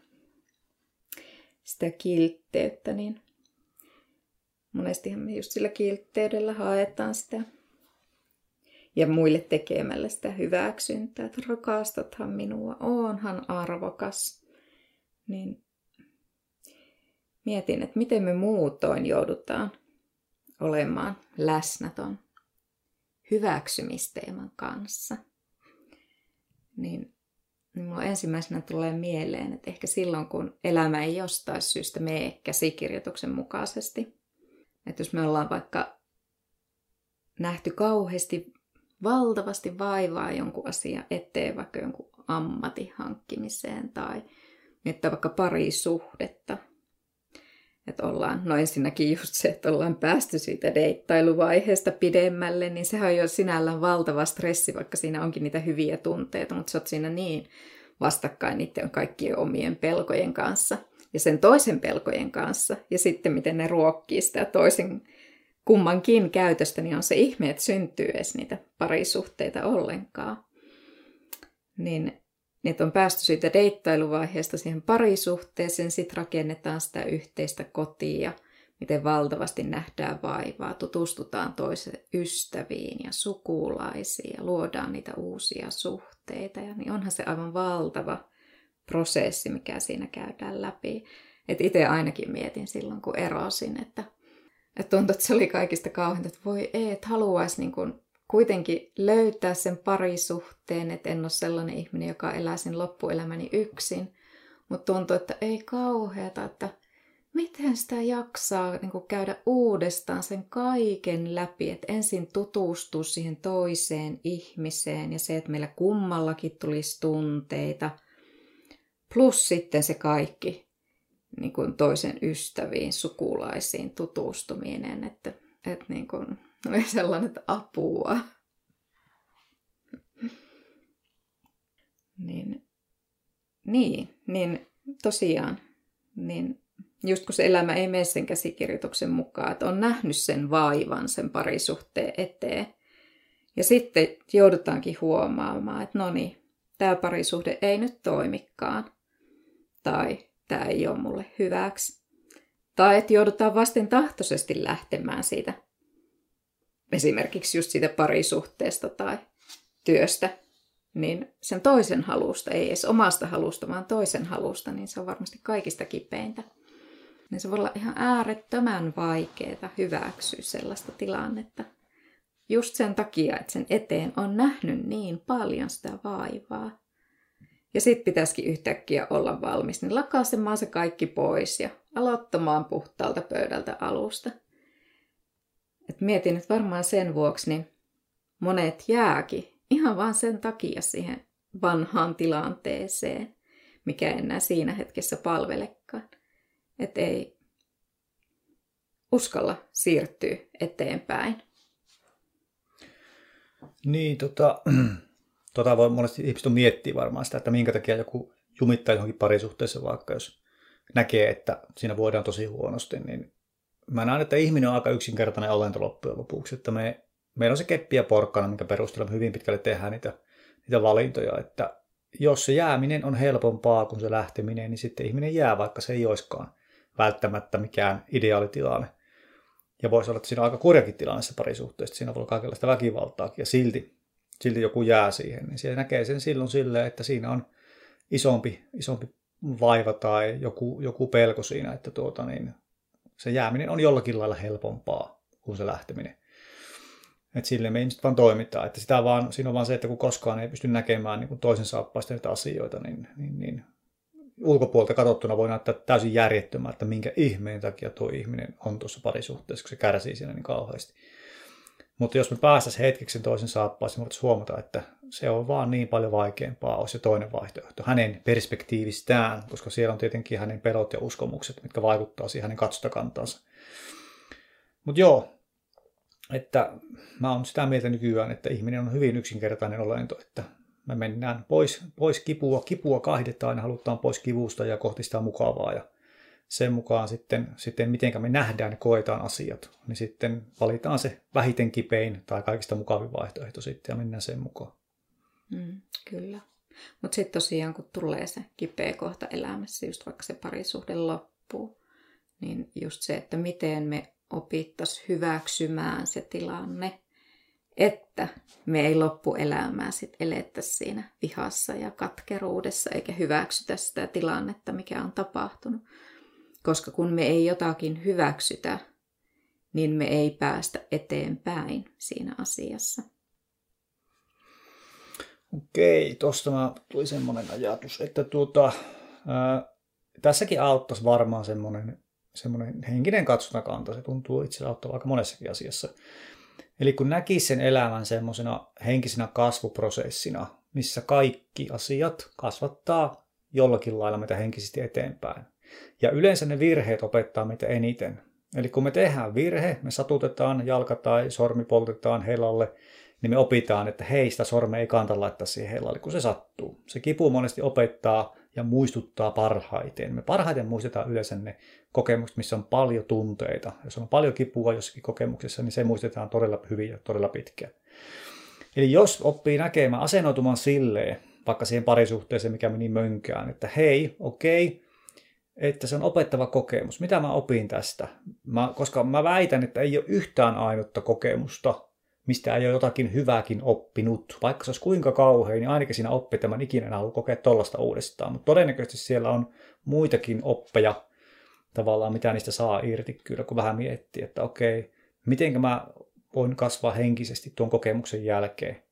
sitä kiltteyttä, niin monesti me just sillä kiltteydellä haetaan sitä ja muille tekemällä sitä hyväksyntää, että rakastathan minua, oonhan arvokas. Niin mietin, että miten me muutoin joudutaan olemaan läsnäton hyväksymisteeman kanssa. Niin niin mulla ensimmäisenä tulee mieleen, että ehkä silloin, kun elämä ei jostain syystä mene käsikirjoituksen mukaisesti. Että jos me ollaan vaikka nähty kauheasti, valtavasti vaivaa jonkun asian eteen, vaikka jonkun ammatin hankkimiseen tai miettiä vaikka parisuhdetta. Että ollaan, no ensinnäkin just se, että ollaan päästy siitä deittailuvaiheesta pidemmälle, niin sehän on jo sinällään valtava stressi, vaikka siinä onkin niitä hyviä tunteita, mutta sä oot siinä niin vastakkain niiden kaikkien omien pelkojen kanssa. ja sen toisen pelkojen kanssa, ja sitten miten ne ruokkii sitä toisen kummankin käytöstä, niin on se ihme, että syntyy edes niitä parisuhteita ollenkaan. Niin, että on päästy siitä deittailuvaiheesta siihen parisuhteeseen, sitten rakennetaan sitä yhteistä kotia, miten valtavasti nähdään vaivaa, tutustutaan toisen ystäviin ja sukulaisiin ja luodaan niitä uusia suhteita. Ja niin onhan se aivan valtava prosessi, mikä siinä käydään läpi. Itse ainakin mietin silloin, kun erosin, että, että tuntui, että se oli kaikista kauhean, että voi ei, että haluaisi niin kuin kuitenkin löytää sen parisuhteen, että en ole sellainen ihminen, joka elää sen loppuelämäni yksin. Mutta tuntuu, että ei kauheata, että miten sitä jaksaa niin kuin käydä uudestaan sen kaiken läpi, että ensin tutustua siihen toiseen ihmiseen ja se, että meillä kummallakin tulisi tunteita – Plus sitten se kaikki niin kuin toisen ystäviin, sukulaisiin tutustuminen, että, että niin kuin, oli sellainen että apua. niin, niin, niin tosiaan, niin just kun se elämä ei mene sen käsikirjoituksen mukaan, että on nähnyt sen vaivan sen parisuhteen eteen. Ja sitten joudutaankin huomaamaan, että no niin, tämä parisuhde ei nyt toimikaan tai tämä ei ole mulle hyväksi. Tai että joudutaan vasten tahtoisesti lähtemään siitä, esimerkiksi just siitä parisuhteesta tai työstä, niin sen toisen halusta, ei edes omasta halusta, vaan toisen halusta, niin se on varmasti kaikista kipeintä. Niin se voi olla ihan äärettömän vaikeaa hyväksyä sellaista tilannetta. Just sen takia, että sen eteen on nähnyt niin paljon sitä vaivaa. Ja sitten pitäisikin yhtäkkiä olla valmis, niin lakaisemaan se kaikki pois ja aloittamaan puhtaalta pöydältä alusta. Et mietin, että varmaan sen vuoksi niin monet jääkin ihan vaan sen takia siihen vanhaan tilanteeseen, mikä enää siinä hetkessä palvelekaan. Että ei uskalla siirtyä eteenpäin. Niin, tota, tota voi monesti ihmiset miettiä varmaan sitä, että minkä takia joku jumittaa johonkin parisuhteessa vaikka, jos näkee, että siinä voidaan tosi huonosti, niin mä näen, että ihminen on aika yksinkertainen olento loppujen lopuksi, että me, meillä on se keppi ja porkkana, minkä perusteella me hyvin pitkälle tehdään niitä, niitä valintoja, että jos se jääminen on helpompaa kuin se lähteminen, niin sitten ihminen jää, vaikka se ei olisikaan välttämättä mikään ideaalitilanne. Ja voisi olla, että siinä on aika kurjakin tilanne se parisuhteessa, siinä voi olla kaikenlaista väkivaltaakin ja silti silti joku jää siihen, niin siellä näkee sen silloin silleen, että siinä on isompi, isompi vaiva tai joku, joku pelko siinä, että tuota, niin se jääminen on jollakin lailla helpompaa kuin se lähteminen. Että silleen me ihmiset vaan toimitaan. Että sitä vaan, siinä on vaan se, että kun koskaan ei pysty näkemään niin toisen saappaista näitä asioita, niin, niin, niin ulkopuolta katsottuna voi näyttää täysin järjettömältä, että minkä ihmeen takia tuo ihminen on tuossa parisuhteessa, kun se kärsii siinä niin kauheasti. Mutta jos me päästäisiin hetkeksi toisen saappaisiin, me voitaisiin huomata, että se on vaan niin paljon vaikeampaa, olisi se toinen vaihtoehto hänen perspektiivistään, koska siellä on tietenkin hänen pelot ja uskomukset, mitkä vaikuttaa siihen hänen katsotakantansa. Mutta joo, että mä oon sitä mieltä nykyään, että ihminen on hyvin yksinkertainen olento, että me mennään pois, pois kipua, kipua kaihdetaan ja halutaan pois kivusta ja kohti sitä mukavaa ja sen mukaan sitten, sitten miten me nähdään ja koetaan asiat, niin sitten valitaan se vähiten kipein tai kaikista mukavin vaihtoehto sitten ja mennään sen mukaan. Mm, kyllä. Mutta sitten tosiaan, kun tulee se kipeä kohta elämässä, just vaikka se parisuhde loppuu, niin just se, että miten me opittaisiin hyväksymään se tilanne, että me ei loppuelämää sitten elettäisi siinä vihassa ja katkeruudessa, eikä hyväksytä sitä tilannetta, mikä on tapahtunut, koska kun me ei jotakin hyväksytä, niin me ei päästä eteenpäin siinä asiassa. Okei, tuosta tuli semmoinen ajatus, että tuota, ää, tässäkin auttaisi varmaan semmoinen, semmoinen henkinen katsontakanta. Se tuntuu itse auttava aika monessakin asiassa. Eli kun näkisi sen elämän semmoisena henkisenä kasvuprosessina, missä kaikki asiat kasvattaa jollakin lailla meitä henkisesti eteenpäin. Ja yleensä ne virheet opettaa meitä eniten. Eli kun me tehdään virhe, me satutetaan, jalka tai sormi poltetaan helalle, niin me opitaan, että hei, sitä sormea ei kannata laittaa siihen helalle, kun se sattuu. Se kipu monesti opettaa ja muistuttaa parhaiten. Me parhaiten muistetaan yleensä ne kokemukset, missä on paljon tunteita. Jos on paljon kipua jossakin kokemuksessa, niin se muistetaan todella hyvin ja todella pitkään. Eli jos oppii näkemään, asennoitumaan silleen, vaikka siihen parisuhteeseen, mikä meni mönkään, että hei, okei, että se on opettava kokemus. Mitä mä opin tästä? Mä, koska mä väitän, että ei ole yhtään ainutta kokemusta, mistä ei ole jotakin hyvääkin oppinut. Vaikka se olisi kuinka kauhein, niin ainakin siinä oppi, että mä en ikinä halua kokea tollasta uudestaan. Mutta todennäköisesti siellä on muitakin oppeja, tavallaan mitä niistä saa irti kyllä, kun vähän miettii, että okei, miten mä voin kasvaa henkisesti tuon kokemuksen jälkeen.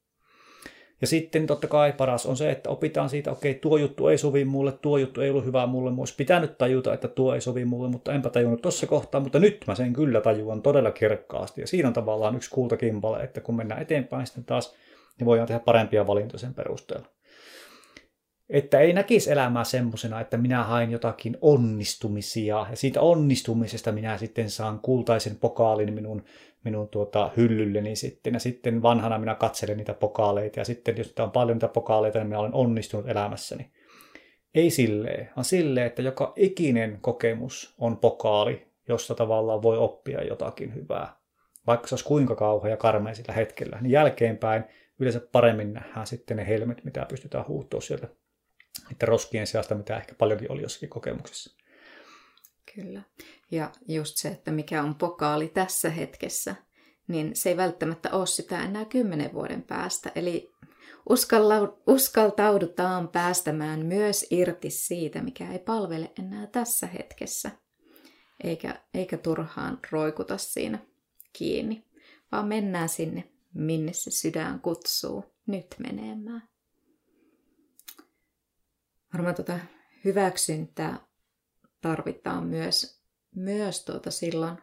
Ja sitten totta kai paras on se, että opitaan siitä, okei, tuo juttu ei sovi mulle, tuo juttu ei ollut hyvä mulle, olisi pitänyt tajuta, että tuo ei sovi mulle, mutta enpä tajunnut tuossa kohtaa, mutta nyt mä sen kyllä tajuan todella kirkkaasti. Ja siinä on tavallaan yksi kultakimpale, että kun mennään eteenpäin sitten taas, niin voidaan tehdä parempia valintoja sen perusteella. Että ei näkisi elämää semmoisena, että minä hain jotakin onnistumisia ja siitä onnistumisesta minä sitten saan kultaisen pokaalin minun minun tuota hyllylleni sitten. Ja sitten vanhana minä katselen niitä pokaaleita ja sitten jos on paljon niitä pokaaleita, niin minä olen onnistunut elämässäni. Ei silleen, vaan silleen, että joka ikinen kokemus on pokaali, josta tavallaan voi oppia jotakin hyvää. Vaikka se olisi kuinka kauhea ja karmea sillä hetkellä, niin jälkeenpäin yleensä paremmin nähdään sitten ne helmet, mitä pystytään huuttoa sieltä niiden roskien seasta, mitä ehkä paljonkin oli jossakin kokemuksessa. Kyllä. Ja just se, että mikä on pokaali tässä hetkessä, niin se ei välttämättä ole sitä enää kymmenen vuoden päästä. Eli uskaltaudutaan päästämään myös irti siitä, mikä ei palvele enää tässä hetkessä. Eikä, eikä turhaan roikuta siinä kiinni, vaan mennään sinne, minne se sydän kutsuu nyt menemään. Varmaan tuota hyväksyntää tarvitaan myös, myös tuota silloin,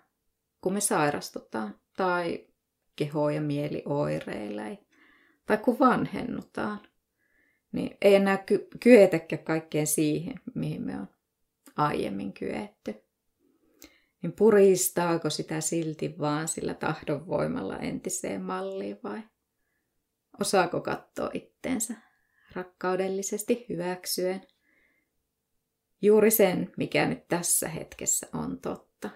kun me sairastutaan tai keho ja mieli oireilee tai kun vanhennutaan. Niin ei enää ky- kyetäkään kaikkeen siihen, mihin me on aiemmin kyetty. Niin puristaako sitä silti vaan sillä tahdonvoimalla entiseen malliin vai osaako katsoa itteensä rakkaudellisesti hyväksyen – juuri sen, mikä nyt tässä hetkessä on totta.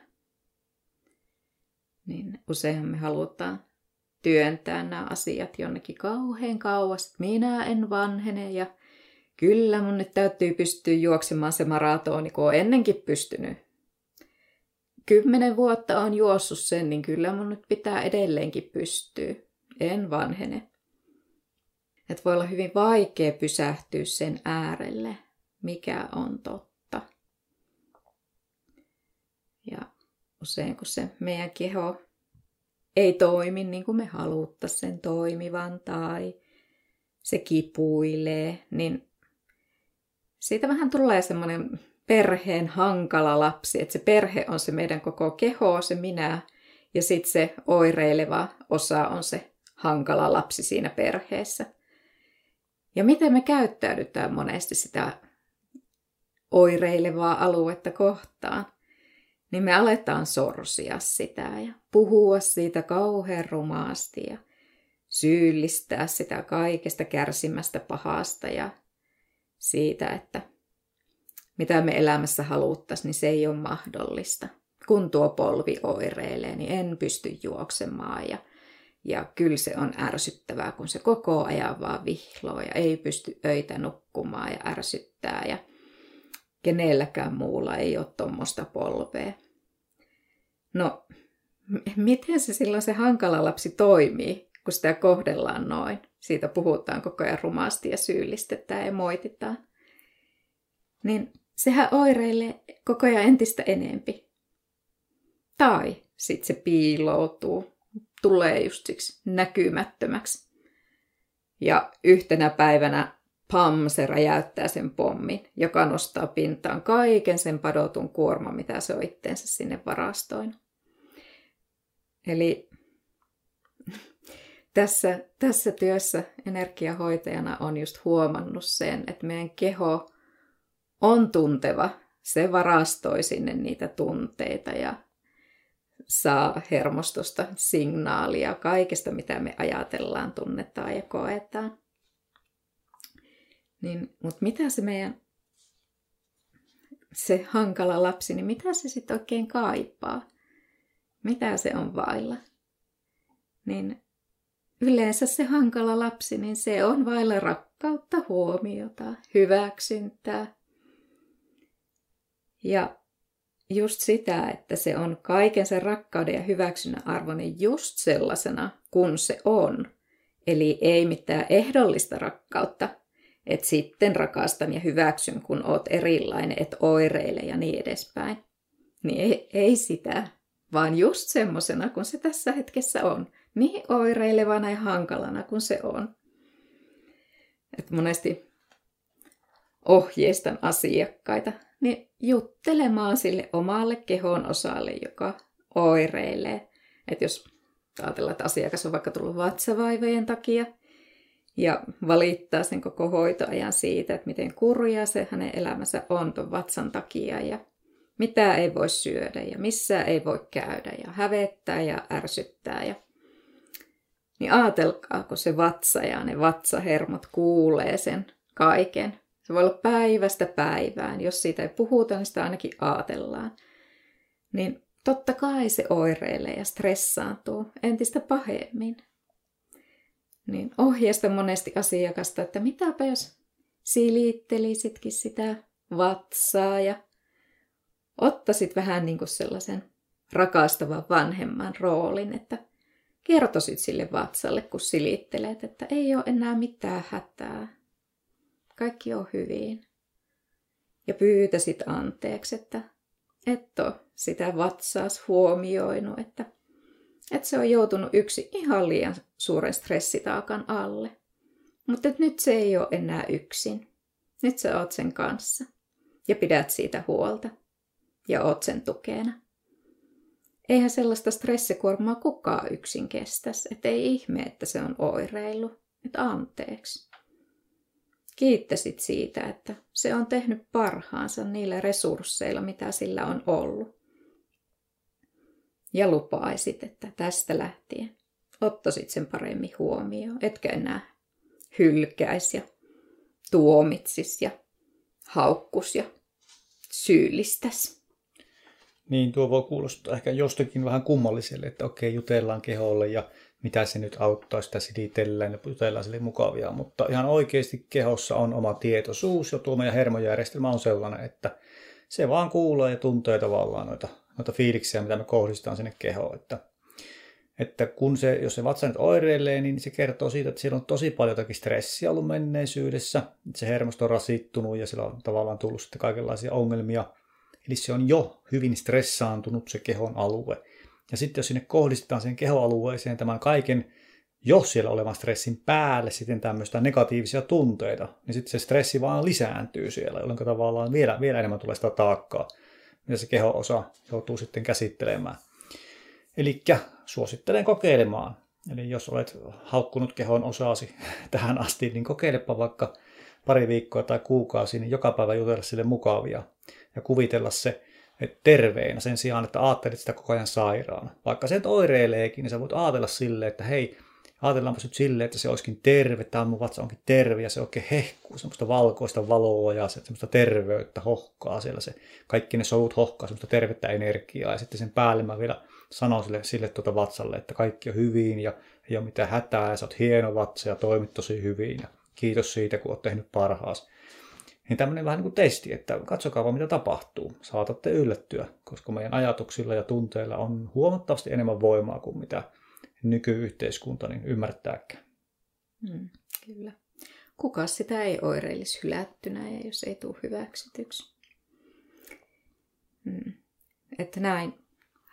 Niin usein me halutaan työntää nämä asiat jonnekin kauhean kauas, että minä en vanhene ja kyllä mun nyt täytyy pystyä juoksemaan se maratoni, kun on ennenkin pystynyt. Kymmenen vuotta on juossut sen, niin kyllä mun nyt pitää edelleenkin pystyä. En vanhene. Et voi olla hyvin vaikea pysähtyä sen äärelle, mikä on totta. Ja usein kun se meidän keho ei toimi niin kuin me haluttaisiin sen toimivan tai se kipuilee, niin siitä vähän tulee semmoinen perheen hankala lapsi, että se perhe on se meidän koko keho, se minä, ja sitten se oireileva osa on se hankala lapsi siinä perheessä. Ja miten me käyttäydytään monesti sitä oireilevaa aluetta kohtaan niin me aletaan sorsia sitä ja puhua siitä kauhean rumaasti ja syyllistää sitä kaikesta kärsimästä pahasta ja siitä, että mitä me elämässä haluttaisiin, niin se ei ole mahdollista. Kun tuo polvi oireilee, niin en pysty juoksemaan ja, ja kyllä se on ärsyttävää, kun se koko ajan vaan vihloo ja ei pysty öitä nukkumaan ja ärsyttää ja kenelläkään muulla ei ole tuommoista polvea. No, miten se silloin se hankala lapsi toimii, kun sitä kohdellaan noin? Siitä puhutaan koko ajan rumasti ja syyllistetään ja moititaan. Niin sehän oireilee koko ajan entistä enempi. Tai sitten se piiloutuu, tulee just siksi näkymättömäksi. Ja yhtenä päivänä pam, se räjäyttää sen pommin, joka nostaa pintaan kaiken sen padotun kuorman, mitä se on itteensä sinne varastoinut. Eli tässä, tässä työssä energiahoitajana on just huomannut sen, että meidän keho on tunteva. Se varastoi sinne niitä tunteita ja saa hermostosta signaalia kaikesta, mitä me ajatellaan, tunnetaan ja koetaan. Niin, mutta mitä se meidän se hankala lapsi, niin mitä se sitten oikein kaipaa? Mitä se on vailla? Niin yleensä se hankala lapsi, niin se on vailla rakkautta, huomiota, hyväksyntää. Ja just sitä, että se on kaiken sen rakkauden ja hyväksynnän arvoinen just sellaisena, kun se on. Eli ei mitään ehdollista rakkautta, että sitten rakastan ja hyväksyn, kun oot erilainen, et oireile ja niin edespäin. Niin ei, ei sitä, vaan just semmosena, kun se tässä hetkessä on. Niin oireilevana ja hankalana kuin se on. Et monesti ohjeistan asiakkaita niin juttelemaan sille omalle kehon osalle, joka oireilee. Että jos ajatellaan, että asiakas on vaikka tullut vatsavaivojen takia ja valittaa sen koko hoitoajan siitä, että miten kurja se hänen elämänsä on tuon vatsan takia ja mitä ei voi syödä ja missä ei voi käydä ja hävettää ja ärsyttää. Ja... Niin ajatelkaa, kun se vatsa ja ne vatsahermot kuulee sen kaiken, se voi olla päivästä päivään. Jos siitä ei puhuta, niin sitä ainakin ajatellaan. Niin totta kai se oireilee ja stressaantuu entistä pahemmin. Niin ohjeista monesti asiakasta, että mitäpä jos silittelisitkin sitä vatsaa ja ottaisit vähän niin kuin sellaisen rakastavan vanhemman roolin, että kertoisit sille vatsalle, kun silittelet, että ei ole enää mitään hätää kaikki on hyvin. Ja pyytäsit anteeksi, että et ole sitä vatsaas huomioinut, että, että se on joutunut yksi ihan liian suuren stressitaakan alle. Mutta nyt se ei ole enää yksin. Nyt sä oot sen kanssa ja pidät siitä huolta ja oot sen tukena. Eihän sellaista stressikuormaa kukaan yksin kestäisi, että ei ihme, että se on oireilu. Että anteeksi kiittäisit siitä, että se on tehnyt parhaansa niillä resursseilla, mitä sillä on ollut. Ja lupaisit, että tästä lähtien ottaisit sen paremmin huomioon, etkä enää hylkäis ja tuomitsis ja haukkus ja syyllistäs. Niin, tuo voi kuulostaa ehkä jostakin vähän kummalliselle, että okei, jutellaan keholle ja mitä se nyt auttaa, sitä silitellään ja jutellaan sille mukavia, mutta ihan oikeasti kehossa on oma tietoisuus ja tuo meidän hermojärjestelmä on sellainen, että se vaan kuulee ja tuntee tavallaan noita, noita fiiliksiä, mitä me kohdistetaan sinne kehoon, että, että kun se, jos se vatsa nyt oireilee, niin se kertoo siitä, että siellä on tosi paljon jotakin stressiä ollut menneisyydessä, se hermosto on rasittunut ja sillä on tavallaan tullut sitten kaikenlaisia ongelmia, eli se on jo hyvin stressaantunut se kehon alue. Ja sitten jos sinne kohdistetaan sen kehoalueeseen tämän kaiken jo siellä olevan stressin päälle sitten tämmöistä negatiivisia tunteita, niin sitten se stressi vaan lisääntyy siellä, jolloin tavallaan vielä, vielä enemmän tulee sitä taakkaa, mitä se keho-osa joutuu sitten käsittelemään. Eli suosittelen kokeilemaan. Eli jos olet haukkunut kehon osasi tähän asti, niin kokeilepa vaikka pari viikkoa tai kuukausi, niin joka päivä jutella sille mukavia ja kuvitella se terveenä sen sijaan, että ajattelet sitä koko ajan sairaana. Vaikka se oireileekin, niin sä voit ajatella silleen, että hei, ajatellaanpa nyt silleen, että se olisikin terve, tämä mun vatsa onkin terve ja se oikein hehkuu semmoista valkoista valoa ja semmoista terveyttä hohkaa siellä se, kaikki ne solut hohkaa semmoista tervettä energiaa ja sitten sen päälle mä vielä sanon sille, sille tuota vatsalle, että kaikki on hyvin ja ei ole mitään hätää ja sä oot hieno vatsa ja toimit tosi hyvin ja kiitos siitä, kun oot tehnyt parhaas. Niin tämmöinen vähän niin kuin testi, että katsokaa vaan mitä tapahtuu. Saatatte yllättyä, koska meidän ajatuksilla ja tunteilla on huomattavasti enemmän voimaa kuin mitä nykyyhteiskunta niin ymmärtääkään. Mm, kyllä. Kuka sitä ei oireilisi hylättynä ja jos ei tule hyväksytyksi. Mm. Että näin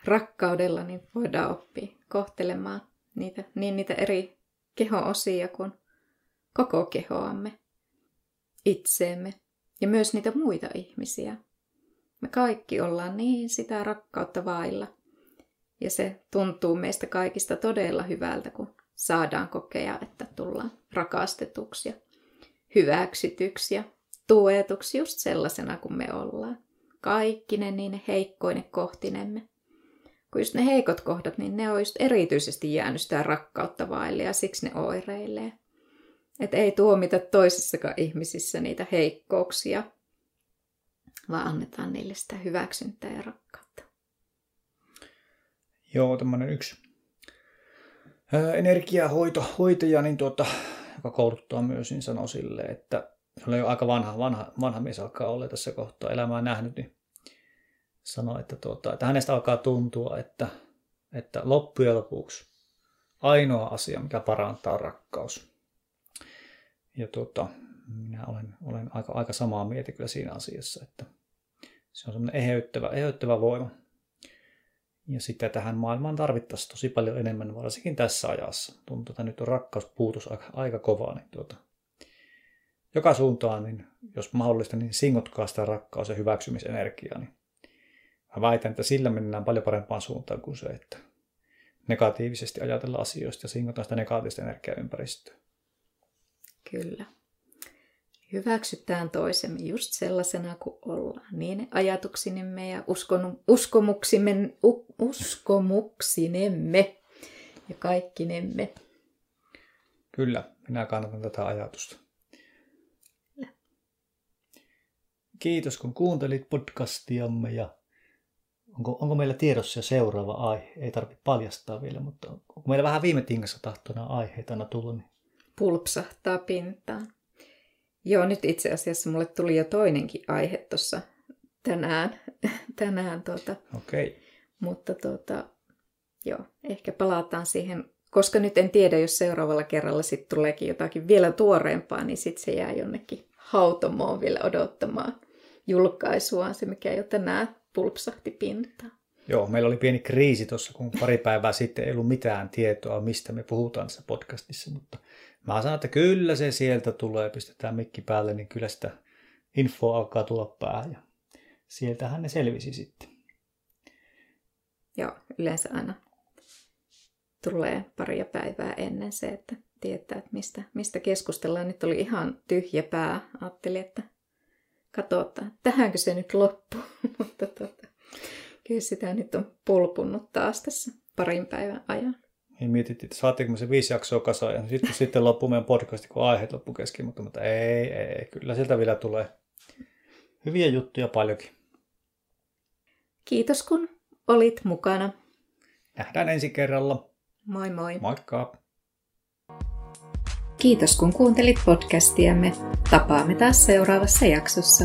rakkaudella niin voidaan oppia kohtelemaan niitä, niin niitä eri keho-osia kuin koko kehoamme, itseemme ja myös niitä muita ihmisiä. Me kaikki ollaan niin sitä rakkautta vailla. Ja se tuntuu meistä kaikista todella hyvältä, kun saadaan kokea, että tullaan rakastetuksi ja hyväksytyksi ja tuetuksi just sellaisena kuin me ollaan. Kaikki ne niin heikkoine kohtinemme. Kun just ne heikot kohdat, niin ne on just erityisesti jäänyt sitä rakkautta vaille ja siksi ne oireilee. Että ei tuomita toisissakaan ihmisissä niitä heikkouksia. vaan annetaan niille sitä hyväksyntää ja rakkautta. Joo, tämmöinen yksi energiahoito, hoitaja, niin tuota, joka kouluttaa myös, niin sanoi sille, että se oli jo aika vanha, vanha, vanha mies alkaa olla tässä kohtaa elämää nähnyt, niin sanoi, että, tuota, että hänestä alkaa tuntua, että, että loppujen lopuksi ainoa asia, mikä parantaa rakkaus. Ja tuota, minä olen, olen aika, aika samaa mieltä kyllä siinä asiassa, että se on semmoinen eheyttävä, eheyttävä voima. Ja sitä tähän maailmaan tarvittaisiin tosi paljon enemmän, varsinkin tässä ajassa. Tuntuu, että nyt on rakkauspuutus aika, aika kovaa. Niin tuota, joka suuntaan, niin jos mahdollista, niin singotkaa sitä rakkaus- ja hyväksymisenergiaa. Niin mä väitän, että sillä mennään paljon parempaan suuntaan kuin se, että negatiivisesti ajatella asioista ja singotaan sitä negatiivista energiaympäristöä. Kyllä. Hyväksytään toisemme just sellaisena kuin ollaan. Niin ajatuksinemme ja uskon, uskomuksimme, uskomuksinemme ja kaikkinemme. Kyllä, minä kannatan tätä ajatusta. Kyllä. Kiitos kun kuuntelit podcastiamme ja onko, onko meillä tiedossa jo seuraava aihe? Ei tarvitse paljastaa vielä, mutta onko meillä vähän viime tingassa tahtona aiheita tullut? Niin... Pulpsahtaa pintaan. Joo, nyt itse asiassa mulle tuli jo toinenkin aihe tuossa tänään. tänään tuota. Okei. Okay. Mutta tuota, joo, ehkä palataan siihen, koska nyt en tiedä, jos seuraavalla kerralla sitten tuleekin jotakin vielä tuoreempaa, niin sitten se jää jonnekin hautomoon vielä odottamaan julkaisua, se mikä jo tänään pulpsahti pintaan. Joo, meillä oli pieni kriisi tuossa, kun pari päivää sitten ei ollut mitään tietoa, mistä me puhutaan tässä podcastissa, mutta Mä sanon, että kyllä se sieltä tulee, pistetään mikki päälle, niin kyllä sitä info alkaa tulla päähän ja sieltähän ne selvisi sitten. Joo, yleensä aina tulee paria päivää ennen se, että tietää, että mistä, mistä keskustellaan. Nyt oli ihan tyhjä pää. Ajattelin, että katsotaan, tähänkö se nyt loppuu. Mutta tota, kyllä sitä nyt on pulpunut taas tässä parin päivän ajan niin mietittiin, että saatteko me se viisi jaksoa kasaan ja sitten, sitten loppuu meidän podcast, kun aiheet loppu kesken, mutta, mutta ei, ei, kyllä sieltä vielä tulee hyviä juttuja paljonkin. Kiitos kun olit mukana. Nähdään ensi kerralla. Moi moi. Moikka. Kiitos kun kuuntelit podcastiamme. Tapaamme taas seuraavassa jaksossa.